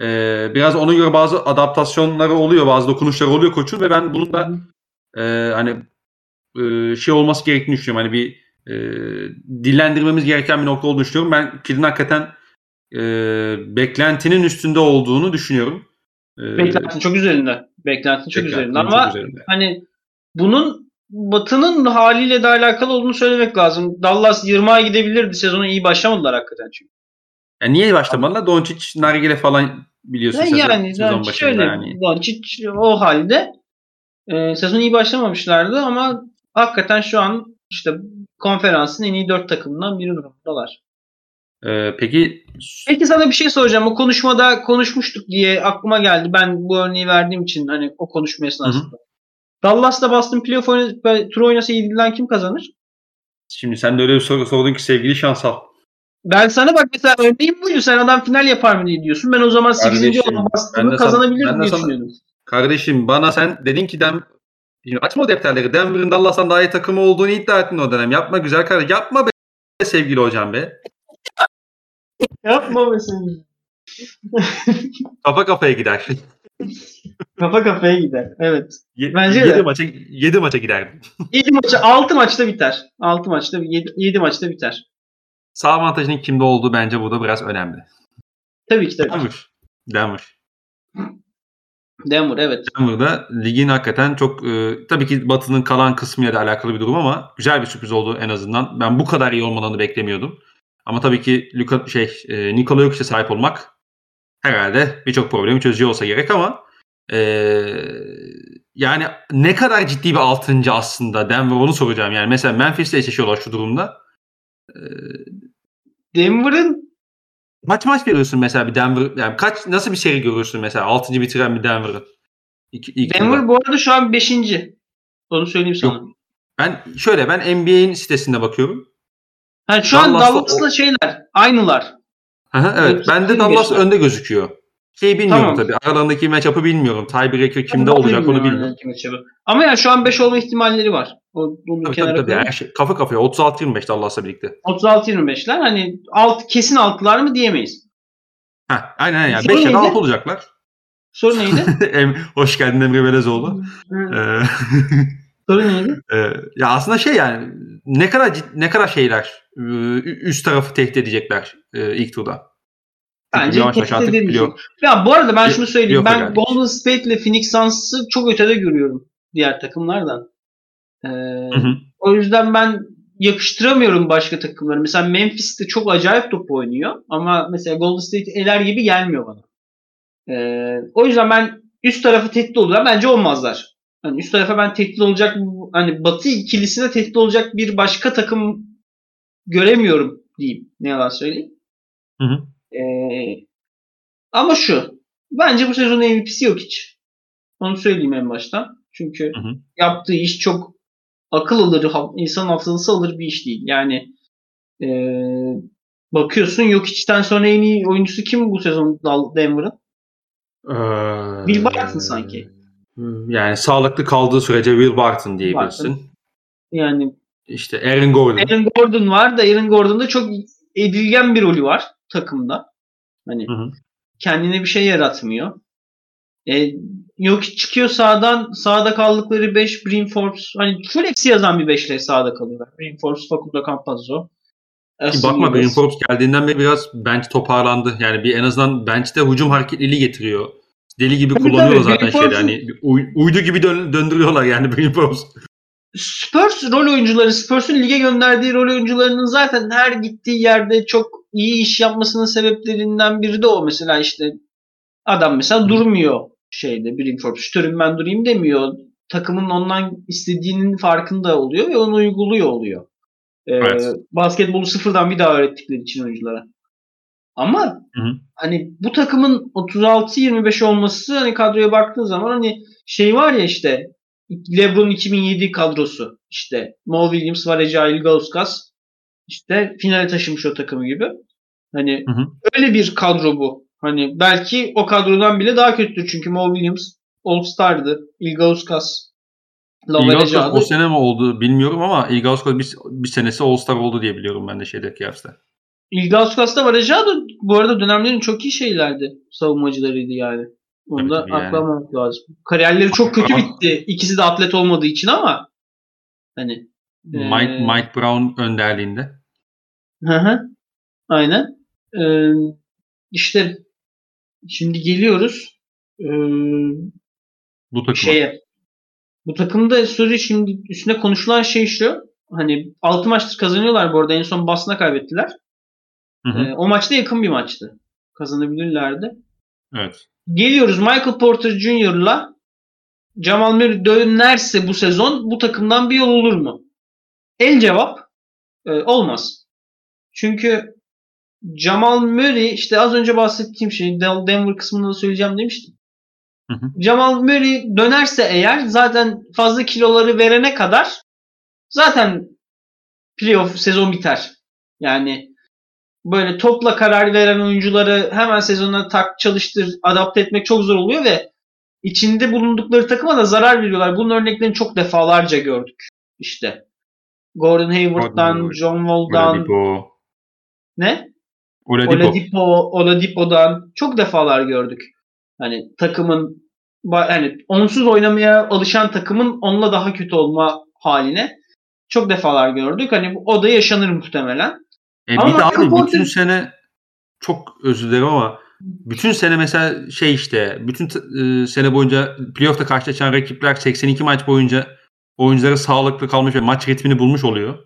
E, biraz ona göre bazı adaptasyonları oluyor. Bazı dokunuşları oluyor koçun ve ben bunun da e, hani e, şey olması gerektiğini düşünüyorum. Hani bir e, dillendirmemiz gereken bir nokta olduğunu düşünüyorum. Ben Kid'in hakikaten e, beklentinin üstünde olduğunu düşünüyorum. E, beklentinin çok üzerinde. Beklentinin çok üzerinde. Ama çok üzerinde. hani bunun Batı'nın haliyle de alakalı olduğunu söylemek lazım. Dallas 20'a gidebilirdi. Sezonu iyi başlamadılar hakikaten çünkü. Yani niye başlamadılar? Doncic, Nargile falan biliyorsun yani, sezon, yani, sezon başında. Şöyle, yani. Doncic o halde e, sezon iyi başlamamışlardı ama hakikaten şu an işte konferansın en iyi dört takımından biri durumdalar. Ee, peki Peki sana bir şey soracağım. O konuşmada konuşmuştuk diye aklıma geldi. Ben bu örneği verdiğim için hani o konuşma esnasında. Hı hı. Dallas'la Boston playoff oyna, tur oynasa İdil'den kim kazanır? Şimdi sen de öyle bir soru sordun ki sevgili şansal. Ben sana bak mesela örneğin buydu. Sen adam final yapar mı diye diyorsun. Ben o zaman 8. olan Boston'ı kazanabilir diye düşünüyordum. Kardeşim bana sen dedin ki Dem Şimdi açma o defterleri. Denver'ın Dallas'tan daha iyi takımı olduğunu iddia ettin o dönem. Yapma güzel kardeş. Yapma be sevgili hocam be. Yapma be sevgili. Kafa kafaya gider. Kafa kafaya gider. Evet. Ye- Bence 7 de. maça 7 maça giderdim. 7 maça 6 maçta biter. 6 maçta 7, 7 maçta biter. Sağ avantajının kimde olduğu bence burada biraz önemli. Tabii ki tabii. Denver. Denver. Denver evet. Denver'da ligin hakikaten çok e, tabii ki Batı'nın kalan kısmıyla da alakalı bir durum ama güzel bir sürpriz oldu en azından. Ben bu kadar iyi olmalarını beklemiyordum. Ama tabii ki Luka şey e, Nikola Jokic'e sahip olmak herhalde birçok problemi çözüyor olsa gerek ama e, yani ne kadar ciddi bir altıncı aslında Denver onu soracağım. Yani mesela Memphis'le eşleşiyorlar şu durumda. E, Denver'ın Kaç maç görüyorsun mesela bir Denver yani kaç nasıl bir seri görüyorsun mesela 6. bitiren bir Denver'ı? Denver yılda. bu arada şu an 5. Onu söyleyeyim sana. Yok. Ben şöyle ben NBA'in sitesinde bakıyorum. Ha, şu Dallas'ta an Dallas'la o... şeyler aynılar. Aha, evet. Ben de Dallas geçti. önde gözüküyor. Şey bilmiyorum tamam. tabii. Aralarındaki matchup'ı bilmiyorum. Tiebreaker kimde ben olacak onu bilmiyorum. Ama yani şu an 5 olma ihtimalleri var. O, tabii, tabii, tabii. Her şey, kafa kafaya 36-25 Dallas'la birlikte. 36-25'ler hani alt, kesin altılar mı diyemeyiz. Ha, aynen aynen. Yani 5 ya da 6 olacaklar. Soru neydi? Hoş geldin Emre Belezoğlu. Ee, Soru neydi? Ee, ya aslında şey yani ne kadar ne kadar şeyler üst tarafı tehdit edecekler ilk turda. Bence tehdit edemeyecek. Ya bu arada ben şunu söyleyeyim. Ben gelmiş. Golden State ile Phoenix Suns'ı çok ötede görüyorum diğer takımlardan. Ee, hı hı. O yüzden ben yakıştıramıyorum başka takımları. Mesela Memphis'te çok acayip top oynuyor ama mesela Golden State eler gibi gelmiyor bana. Ee, o yüzden ben üst tarafı tehdit olurlar. Bence olmazlar. Hani üst tarafa ben tehdit olacak hani Batı ikilisine tehdit olacak bir başka takım göremiyorum diyeyim. Ne yalan söyleyeyim. Hı hı. Ee, ama şu. Bence bu sezon MVP'si yok hiç. Onu söyleyeyim en baştan. Çünkü hı hı. yaptığı iş çok akıl alır, insan hafızası alır bir iş değil. Yani e, bakıyorsun yok içten sonra en iyi oyuncusu kim bu sezon Denver'ın? Ee, Bill Barton sanki. Yani sağlıklı kaldığı sürece Will Barton diyebilirsin. Barton. Yani işte Aaron Gordon. Aaron Gordon var da Aaron Gordon'da çok edilgen bir rolü var takımda. Hani hı hı. kendine bir şey yaratmıyor. E, yok çıkıyor sağdan sağda kaldıkları 5 Brim Forbes hani full eksi yazan bir 5 ile sağda kalıyorlar. Brim Forbes, Facundo Campazzo. Ki bakma Brim Forbes geldiğinden beri biraz bench toparlandı. Yani bir en azından bench'te hücum hareketliliği getiriyor. Deli gibi tabii, kullanıyorlar tabii. zaten şeyde. Hani uy, uydu gibi dön, döndürüyorlar yani Brim Forbes. Spurs rol oyuncuları, Spurs'un lige gönderdiği rol oyuncularının zaten her gittiği yerde çok iyi iş yapmasının sebeplerinden biri de o. Mesela işte adam mesela durmuyor şeyde Brimford. Şütörüm ben durayım demiyor. Takımın ondan istediğinin farkında oluyor ve onu uyguluyor oluyor. Ee, evet. Basketbolu sıfırdan bir daha öğrettikleri için oyunculara. Ama hı hı. hani bu takımın 36-25 olması hani kadroya baktığın zaman hani şey var ya işte LeBron 2007 kadrosu işte Mo Williams, Vareja Ilgauskas işte finale taşımış o takımı gibi. Hani hı hı. öyle bir kadro bu. Hani belki o kadrodan bile daha kötüdür çünkü Mo Williams All-Star'dı. Ilgauskas Ilgauskas o sene mi oldu bilmiyorum ama Ilgauskas bir, bir senesi All-Star oldu diye biliyorum ben de şeyde Cavs'te. Ilgauskas'ta Varejao bu arada dönemlerin çok iyi şeylerdi. Savunmacılarıydı yani. Onu da aklamamak yani. lazım. Kariyerleri çok kötü bitti. İkisi de atlet olmadığı için ama hani Mike, Ee, Mike Brown önderliğinde. Hı hı. Aynen. Ee, işte şimdi geliyoruz ee, Bu takıma. şeye. Bu takımda soru şimdi üstüne konuşulan şey şu. Hani 6 maçtır kazanıyorlar bu arada. En son Boston'a kaybettiler. Hı hı. Ee, o maçta yakın bir maçtı. Kazanabilirlerdi. Evet. Geliyoruz Michael Porter Jr.'la Jamal Murray dönerse bu sezon bu takımdan bir yol olur mu? El cevap e, olmaz. Çünkü Jamal Murray işte az önce bahsettiğim şey Denver kısmında da söyleyeceğim demiştim. Hı hı. Jamal Murray dönerse eğer zaten fazla kiloları verene kadar zaten playoff sezon biter. Yani böyle topla karar veren oyuncuları hemen sezona tak çalıştır, adapte etmek çok zor oluyor ve içinde bulundukları takıma da zarar veriyorlar. Bunun örneklerini çok defalarca gördük. İşte Gordon Hayward'dan, Hayward, John Wall'dan, Oladipo. ne? Oladipo. Oladipo, Oladipo'dan çok defalar gördük. Hani takımın yani onsuz oynamaya alışan takımın onunla daha kötü olma haline çok defalar gördük. Hani bu- o da yaşanır muhtemelen. E, Ama bir de abi Porter- bütün sene çok özür dilerim ama bütün sene mesela şey işte bütün e, sene boyunca playoff'ta karşılaşan rakipler 82 maç boyunca oyuncuları sağlıklı kalmış ve maç ritmini bulmuş oluyor.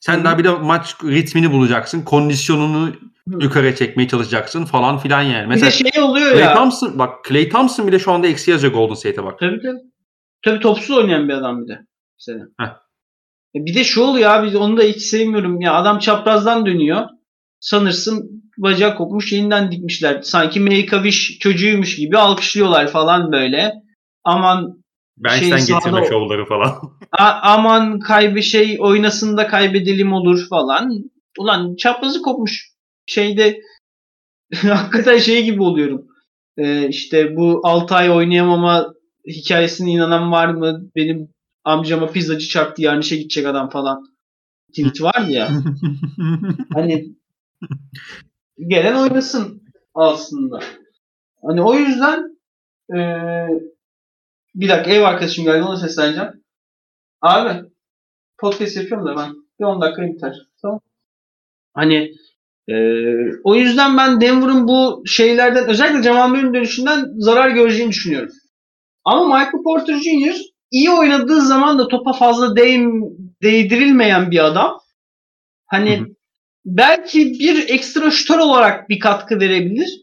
Sen Hı. daha bir de maç ritmini bulacaksın. Kondisyonunu Hı. yukarıya çekmeye çalışacaksın falan filan yani. Bir Mesela de şey oluyor Clay ya. Thompson bak Clay Thompson bile şu anda eksi yazıyor Golden State'e bak. Tabii tabii. Tabii topsuz oynayan bir adam bir de. Mesela. Heh. E Bir de şu oluyor abi onu da hiç sevmiyorum. Ya adam çaprazdan dönüyor. Sanırsın bacağı kopmuş yeniden dikmişler. Sanki Make-A-Wish çocuğuymuş gibi alkışlıyorlar falan böyle. Aman Bench'ten Şey, getirme sahada- şovları falan. a- aman kaybı şey oynasın da kaybedelim olur falan. Ulan çaprazı kopmuş. Şeyde hakikaten şey gibi oluyorum. Ee, işte bu 6 ay oynayamama hikayesine inanan var mı? Benim amcama pizzacı çarptı yarın işe gidecek adam falan. Tweet var ya. Hani gelen oynasın aslında. Hani o yüzden eee, bir dakika ev arkadaşım geldi ona sesleneceğim. Abi podcast yapıyorum da ben. Bir 10 dakika biter. Tamam. Hani eee, o yüzden ben Denver'ın bu şeylerden özellikle Jamal Murray'nin dönüşünden zarar göreceğini düşünüyorum. Ama Michael Porter Jr. iyi oynadığı zaman da topa fazla değim, değdirilmeyen bir adam. Hani Hı hı. belki bir ekstra şutör olarak bir katkı verebilir.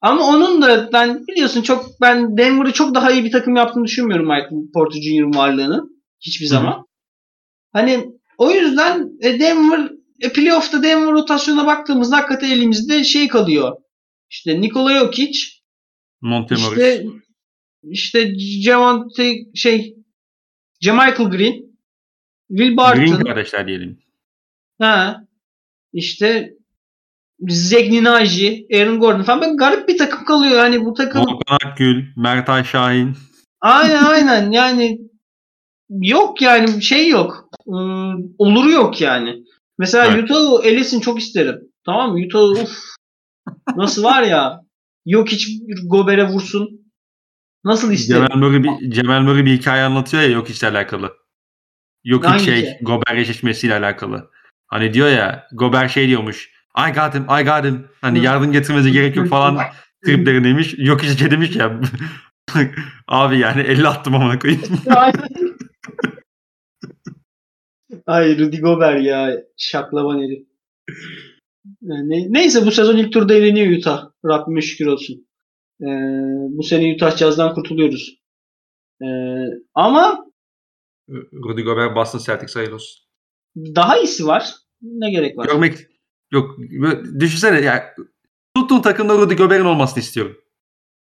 Ama onun da ben biliyorsun çok ben Denver'ı çok daha iyi bir takım yaptığını düşünmüyorum Michael Porter Jr.'ın varlığını. Hiçbir zaman. Hani o yüzden e, Denver e, playoff'ta Denver rotasyona baktığımızda hakikaten elimizde şey kalıyor. İşte Nikola Jokic, Montemoris. işte işte Javante şey Jamichael Green, Will Barton, Green kardeşler diyelim. Ha. İşte Zegni Naji, Aaron Gordon falan böyle garip bir takım kalıyor. Yani bu takım Volkan Akgül, Mertay Şahin. aynen aynen yani yok yani şey yok. Ee, oluru yok yani. Mesela Evet. Utah elesin çok isterim. Tamam mı? Utah uf. Nasıl var ya? Yok hiç Gober'e vursun. Nasıl isterim? Cemal Murray bir, Cemal Murray bir hikaye anlatıyor ya yok işle alakalı. Yok Hangi şey hikaye? Gober eşleşmesiyle alakalı. Hani diyor ya Gober şey diyormuş. I got him, I got him. Hani Hı. yardım getirmesi gerek yok falan triplerindeymiş. Yok hiç şey demiş ya. Abi yani 50 attım amına koyayım. Ay Rudy Gobert ya. Şaklaban herif. Yani neyse bu sezon ilk turda eleniyor Utah. Rabbime şükür olsun. Ee, bu sene Utah Jazz'dan kurtuluyoruz. Ee, ama Rudy Gobert Boston Celtics hayırlı olsun. daha iyisi var. Ne gerek var? Görmek yok. Düşünsene ya tuttuğum takımda Rudy Gobert'in olmasını istiyorum.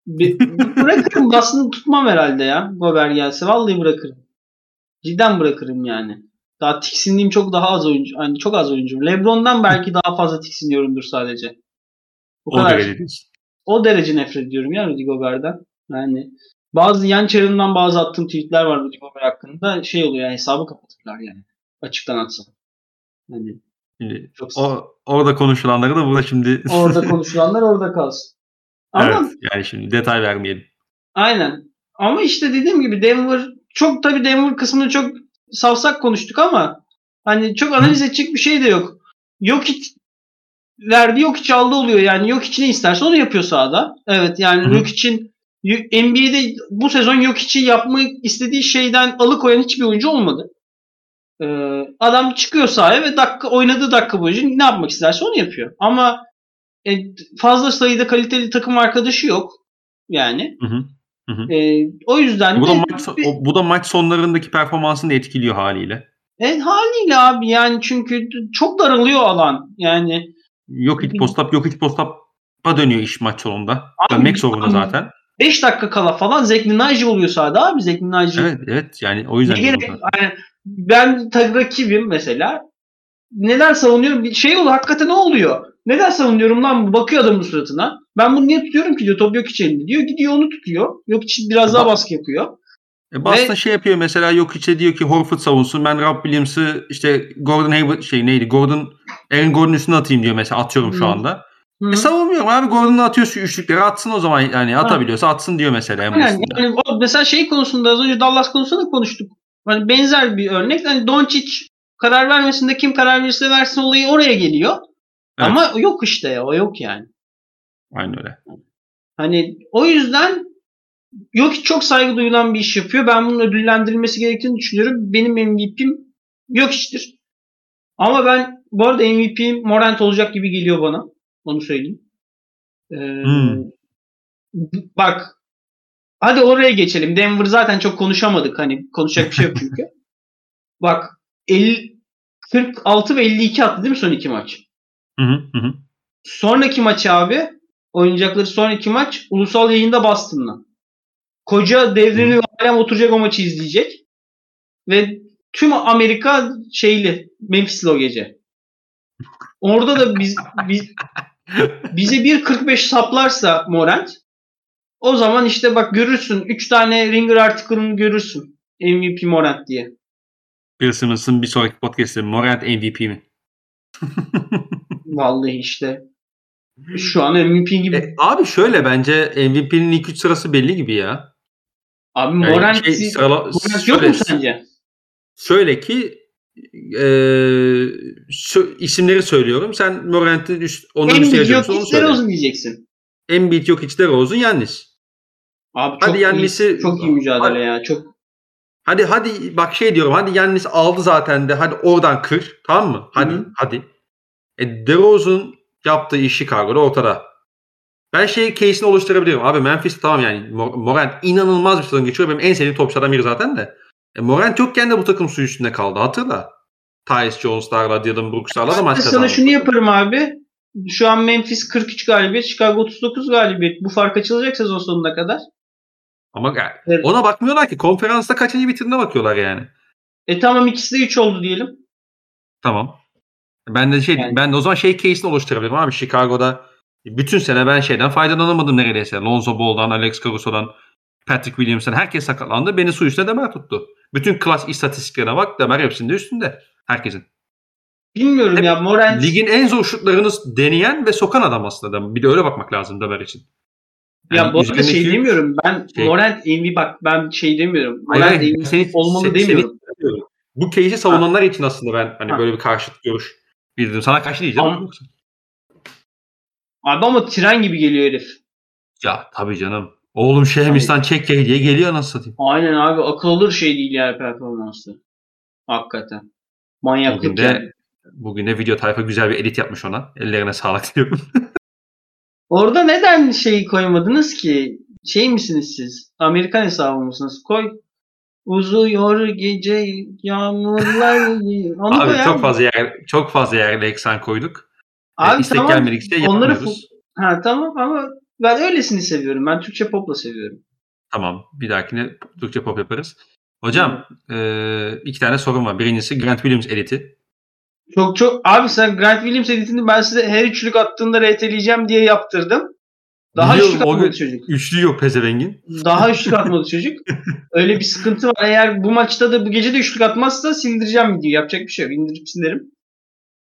Bir, bırakırım. Aslında tutmam herhalde ya. Gobert gelse. Vallahi bırakırım. Cidden bırakırım yani. Daha tiksindiğim çok daha az oyuncu. Yani çok az oyuncu. Lebron'dan belki daha fazla tiksiniyorumdur sadece. Bu O kadar. derece. O derece nefret ediyorum ya Rudy Gobert'den. Yani bazı yan çarımdan bazı attığım tweetler var Rudy Gobert hakkında. Şey oluyor yani hesabı kapatırlar yani. Açıktan atsa. Yani Şimdi çok o, orada konuşulanları da burada şimdi orada konuşulanlar orada kalsın. Ama evet, yani şimdi detay vermeyelim. aynen. Ama işte dediğim gibi Denver çok tabii Denver kısmını çok savsak konuştuk ama Hani çok analiz edecek bir şey de yok. Yok hiç verdi yok hiç aldı oluyor yani yok hiç ne isterse onu yapıyor sahada. Evet yani yok için NBA'de bu sezon yok içi yapmak istediği şeyden alıkoyan hiçbir oyuncu olmadı. Ee, adam çıkıyor sahaya ve dakika oynadığı dakika boyunca ne yapmak isterse onu yapıyor. Ama e, fazla sayıda kaliteli takım arkadaşı yok. Yani. Hı hı. Hı hı. E, o yüzden Bu da de maç o- bu da maç sonlarındaki performansını etkiliyor haliyle. e, haliyle abi yani çünkü çok daralıyor alan. Yani Yok hiç postap yok hiç postap'a dönüyor iş maç sonunda. Dönmek zorunda zaten. 5 dakika kala falan Zekli Naci oluyor sahada abi Zekli Naci. Evet evet yani o yüzden. Ne gerek? Yani ben rakibim mesela. Neden savunuyorum? Bir şey oluyor. Hakikaten ne oluyor? Neden savunuyorum lan? Bakıyor adamın suratına. Ben bunu niye tutuyorum ki diyor. Top yok elinde diyor. Gidiyor onu tutuyor. Yok için biraz daha baskı yapıyor. E Boston Ve- şey yapıyor mesela yok içe diyor ki Horford savunsun ben Rob Williams'ı işte Gordon Hayward şey neydi Gordon Aaron Gordon üstüne atayım diyor mesela atıyorum şu Hı. anda. Hı. E savunmuyorum abi Gordon'u atıyor şu üçlükleri atsın o zaman yani atabiliyorsa atsın diyor mesela basitinden. Yani o mesela şey konusunda az önce Dallas konusunda da konuştuk. Hani benzer bir örnek. Hani Doncic karar vermesinde kim karar verirse versin olayı oraya geliyor. Evet. Ama yok işte ya. O yok yani. Aynen öyle. Hani o yüzden yok çok saygı duyulan bir iş yapıyor. Ben bunun ödüllendirilmesi gerektiğini düşünüyorum. Benim MVP'm yok iştir. Ama ben bu arada MVP'm Morant olacak gibi geliyor bana. Onu söyleyeyim. Ee, Hmm. Bak hadi oraya geçelim. Denver zaten çok konuşamadık. Hani konuşacak bir şey yok çünkü. Bak 50, 46 ve 52 attı değil mi son iki maç? Hı hı hı. Sonraki maç abi oynayacakları sonraki maç ulusal yayında Boston'la. Koca devrini alem oturacak o maçı izleyecek. Ve tüm Amerika şeyli Memphis'li o gece. Orada da biz, biz bize 1.45 saplarsa Morant o zaman işte bak görürsün 3 tane Ringer article'ını görürsün. MVP Morant diye. Bill Simmons'ın bir sonraki podcast'te Morant MVP mi? Vallahi işte. Şu an MVP gibi. E, abi şöyle bence MVP'nin ilk üç sırası belli gibi ya. Abi Yani Morant, şey, sırala- Morant yok mu sence? Şöyle ki e, sö- isimleri söylüyorum. Sen Morant'in üst, onların Embiid üstüne yok onu söyle. DeRozan diyeceksin. Embiid yok hiç DeRozan Yannis. Abi Hadi çok Yannis'i- iyi, çok iyi mücadele ya. Çok Hadi hadi bak şey diyorum hadi Yannis aldı zaten de hadi oradan kır tamam mı? Hadi Hı hı. hadi. E DeRozan yaptığı iş Chicago'da ortada. Ben şey case'ini oluşturabilirim. Abi Memphis tamam yani Mor- Morant inanılmaz bir sezon geçiyor. Benim en sevdiğim topçulardan biri zaten de. E, Morant yokken de bu takım su üstünde kaldı hatırla. Tyus Jones'larla, Dylan Brooks'larla da maç Ben sana kazandı. şunu yaparım abi. Şu an Memphis 43 galibiyet, Chicago 39 galibiyet. Bu fark açılacak sezon sonuna kadar. Ama Evet. ona bakmıyorlar ki. Konferansta kaçıncı bitirdiğine bakıyorlar yani. E tamam ikisi de 3 oldu diyelim. Tamam. Ben de şey Yani- ben de o zaman şey case'ini oluşturabilirim abi Chicago'da bütün sene ben şeyden faydalanamadım neredeyse. Lonzo Ball'dan, Alex Caruso'dan, Patrick Williams'dan herkes sakatlandı. Beni su üstüne Demer tuttu. Bütün klas istatistiklerine bak Demer hepsinde üstünde. Herkesin. Bilmiyorum Hep ya Morant. Ligin en zor şutlarını deneyen ve sokan adam aslında. Bir de öyle bakmak lazım Demer için. ya bu arada şey üzerindeki- demiyorum. Ben Şey- Morant MVP bak ben şey demiyorum. Morant hayır, MVP seni- olmalı seni- demiyorum. seni. Bu case'i savunanlar için aslında ben hani Ha. böyle bir karşıt görüş bildirdim. Sana karşı diyeceğim. Ama- Abi ama tren gibi geliyor herif. Ya tabii canım. Oğlum Şehmistan çek diye geliyor nasıl satayım. Aynen abi akıl alır şey değil yani performansı. Hakikaten. Manyaklık Bugün de, yani. bugün de video tayfa güzel bir edit yapmış ona. Ellerine sağlık diyorum. Orada neden şey koymadınız ki? Şey misiniz siz? Amerikan hesabı mısınız? Koy. Uzuyor gece yağmurlar. Onu Abi çok fazla yer çok fazla yerle eksen koyduk. Abi istek tamam. gelmedikçe Onları yapmıyoruz. Ha tamam ama ben öylesini seviyorum. Ben Türkçe popla seviyorum. Tamam. Bir dahakine Türkçe pop yaparız. Hocam eee, iki tane sorun var. Birincisi Grant Williams editi. Çok çok abi sen Grant Williams editini ben size her üçlük attığında RT'leyeceğim diye yaptırdım. Daha Biliyorum, üçlük atmadı çocuk. Üçlü yok pezevengin. Daha üçlük atmadı çocuk. Öyle bir sıkıntı var. Eğer bu maçta da bu gece de üçlük atmazsa sildireceğim videoyu. Yapacak bir şey yok. İndirip silerim.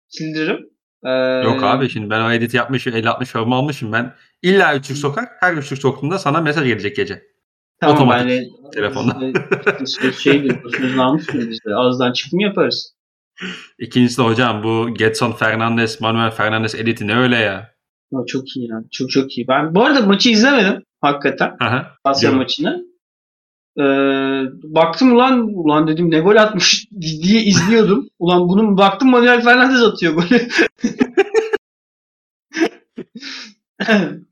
Sildiririm. Ee, Yok abi şimdi ben o editi yapmışım 50-60 yorum almışım ben. İlla üçlük sokar. Her üçlük soktuğunda sana mesaj gelecek gece. Tamam otomatik yani, telefonda. işte, işte şeydir, bu söz namus muydu işte. Ağızdan çıktı mı yaparız. İkincisi de hocam bu Getson Fernandes, Manuel Fernandes editi ne öyle ya? Çok iyi yani. Çok çok iyi. Ben bu arada maçı izlemedim hakikaten. Aha. Asya maçını. Ee, baktım ulan ulan dedim ne gol atmış diye izliyordum. Ulan bunun baktım Manuel Fernandes atıyor golü.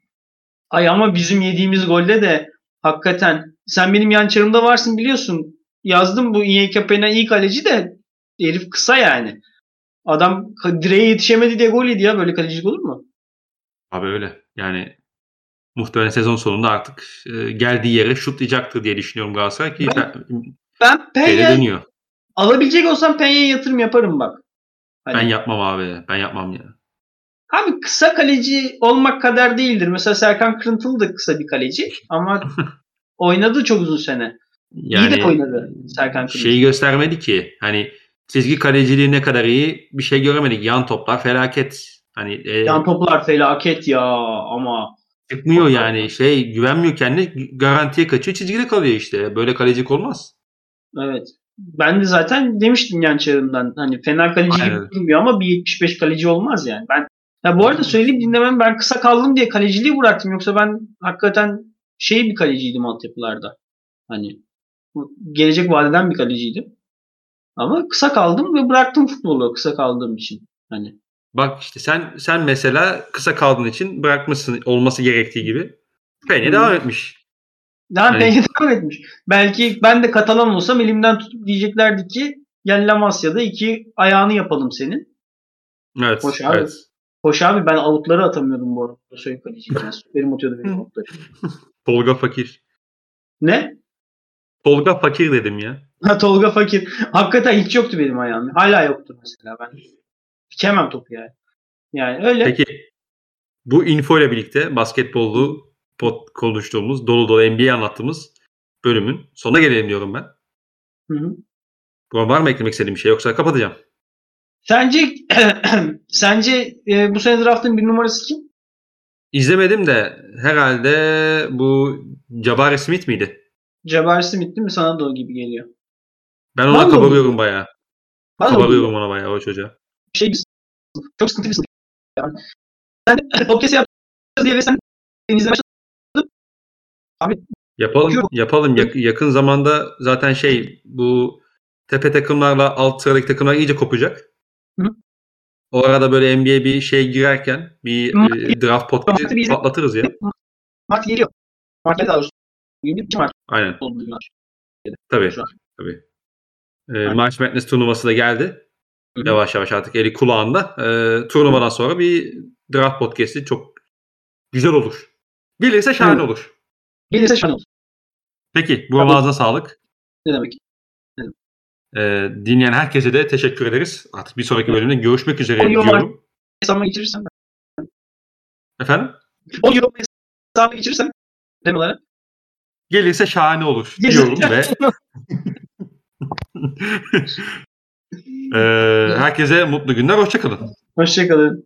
Ay ama bizim yediğimiz golde de hakikaten sen benim yan çarımda varsın biliyorsun. Yazdım bu İYKP'ne iyi kaleci de herif kısa yani. Adam direğe yetişemedi diye gol yedi ya böyle kalecilik olur mu? Abi öyle. Yani muhtemelen sezon sonunda artık e, geldiği yere şutlayacaktır diye düşünüyorum Galatasaray ki Ben- ben, dönüyor. alabilecek olsam Peña'ya yatırım yaparım bak. Hani- Ben yapmam abi. Ben yapmam ya. Abi kısa kaleci olmak kadar değildir. Mesela Serkan Kırıntılı da kısa bir kaleci ama oynadı çok uzun sene. Yani iyi de oynadı Serkan Kırıntılı. şeyi göstermedi ki. Hani çizgi kaleciliği ne kadar iyi bir şey göremedik. Yan toplar felaket. Hani e, Yan toplar felaket ya ama çıkmıyor yani. Şey güvenmiyor kendine. Garantiye kaçıyor. Çizgide kalıyor işte. Böyle kalecilik olmaz. evet. Ben de zaten demiştim yan çarından. Hani fena kaleci Aynen. gibi durmuyor ama bir 75 kaleci olmaz yani. Ben ya bu arada söyleyeyim dinlemem ben kısa kaldım diye kaleciliği bıraktım. Yoksa ben hakikaten şey bir kaleciydim altyapılarda. Hani gelecek vadeden bir kaleciydim. Ama kısa kaldım ve bıraktım futbolu kısa kaldığım için. Hani Bak işte sen sen mesela kısa kaldığın için bırakmışsın olması gerektiği gibi. Penye Hı. devam etmiş. Daha Hani- Peña devam etmiş. Belki ben de Katalan olsam elimden tutup diyeceklerdi ki gel La Masia'da iki ayağını yapalım senin. Evet. Hoş abi. evet. Hoş abi ben avutları atamıyordum bu arada. Söyle kaleciyken. Benim atıyordu benim avutları. Tolga Fakir. Ne? Tolga Fakir dedim ya. Ha Tolga Fakir. Hakikaten hiç yoktu benim ayağım. Hala yoktur mesela. Ben dikemem topu yani. Yani öyle. Peki bu info ile birlikte basketbolu pod konuştuğumuz dolu dolu NBA anlattığımız bölümün sonuna gelelim diyorum ben. Hı hı. Buna var mı eklemek istediğim bir şey yoksa kapatacağım. Sence sence e, bu sene draftın bir numarası kim? İzlemedim de herhalde bu Jabari Smith miydi? Jabari Smith değil mi? Sana da o gibi geliyor. Ben ona da kabarıyorum bayağı. Bana Kabarıyorum ona bayağı o çocuğa. şey çok sıkıntılı bir sınıf. Yani. Sen podcast yapacağız diye ve sen izlemeye başladın. Abi Yapalım, Bakıyorum. yapalım. Yak- yakın zamanda zaten şey bu tepe takımlarla alt sıradaki takımlar iyice kopacak. Hı. O arada böyle NBA bir şey girerken bir Hı. e, draft bir- patlatırız ya. Mart geliyor. Mart daha doğrusu. 22 Mart Aynen. Tabii. Tabii. E, March Madness turnuvası da geldi. Yavaş yavaş artık eli kulağında. E, turnuvadan sonra bir draft podcast'i çok güzel olur. Gelirse şahane Evet. olur. Gelirse şu an olur. Peki. Bu ağzına sağlık. Ne demek? E, dinleyen herkese de teşekkür ederiz. Artık bir sonraki bölümde görüşmek üzere O diyorum. Hesabıma geçirirsen Efendim? 10 euro hesabıma geçirirsen dem olarak. Gelirse şahane olur diyorum ve Eee, herkese mutlu günler. Hoşçakalın. Hoşçakalın.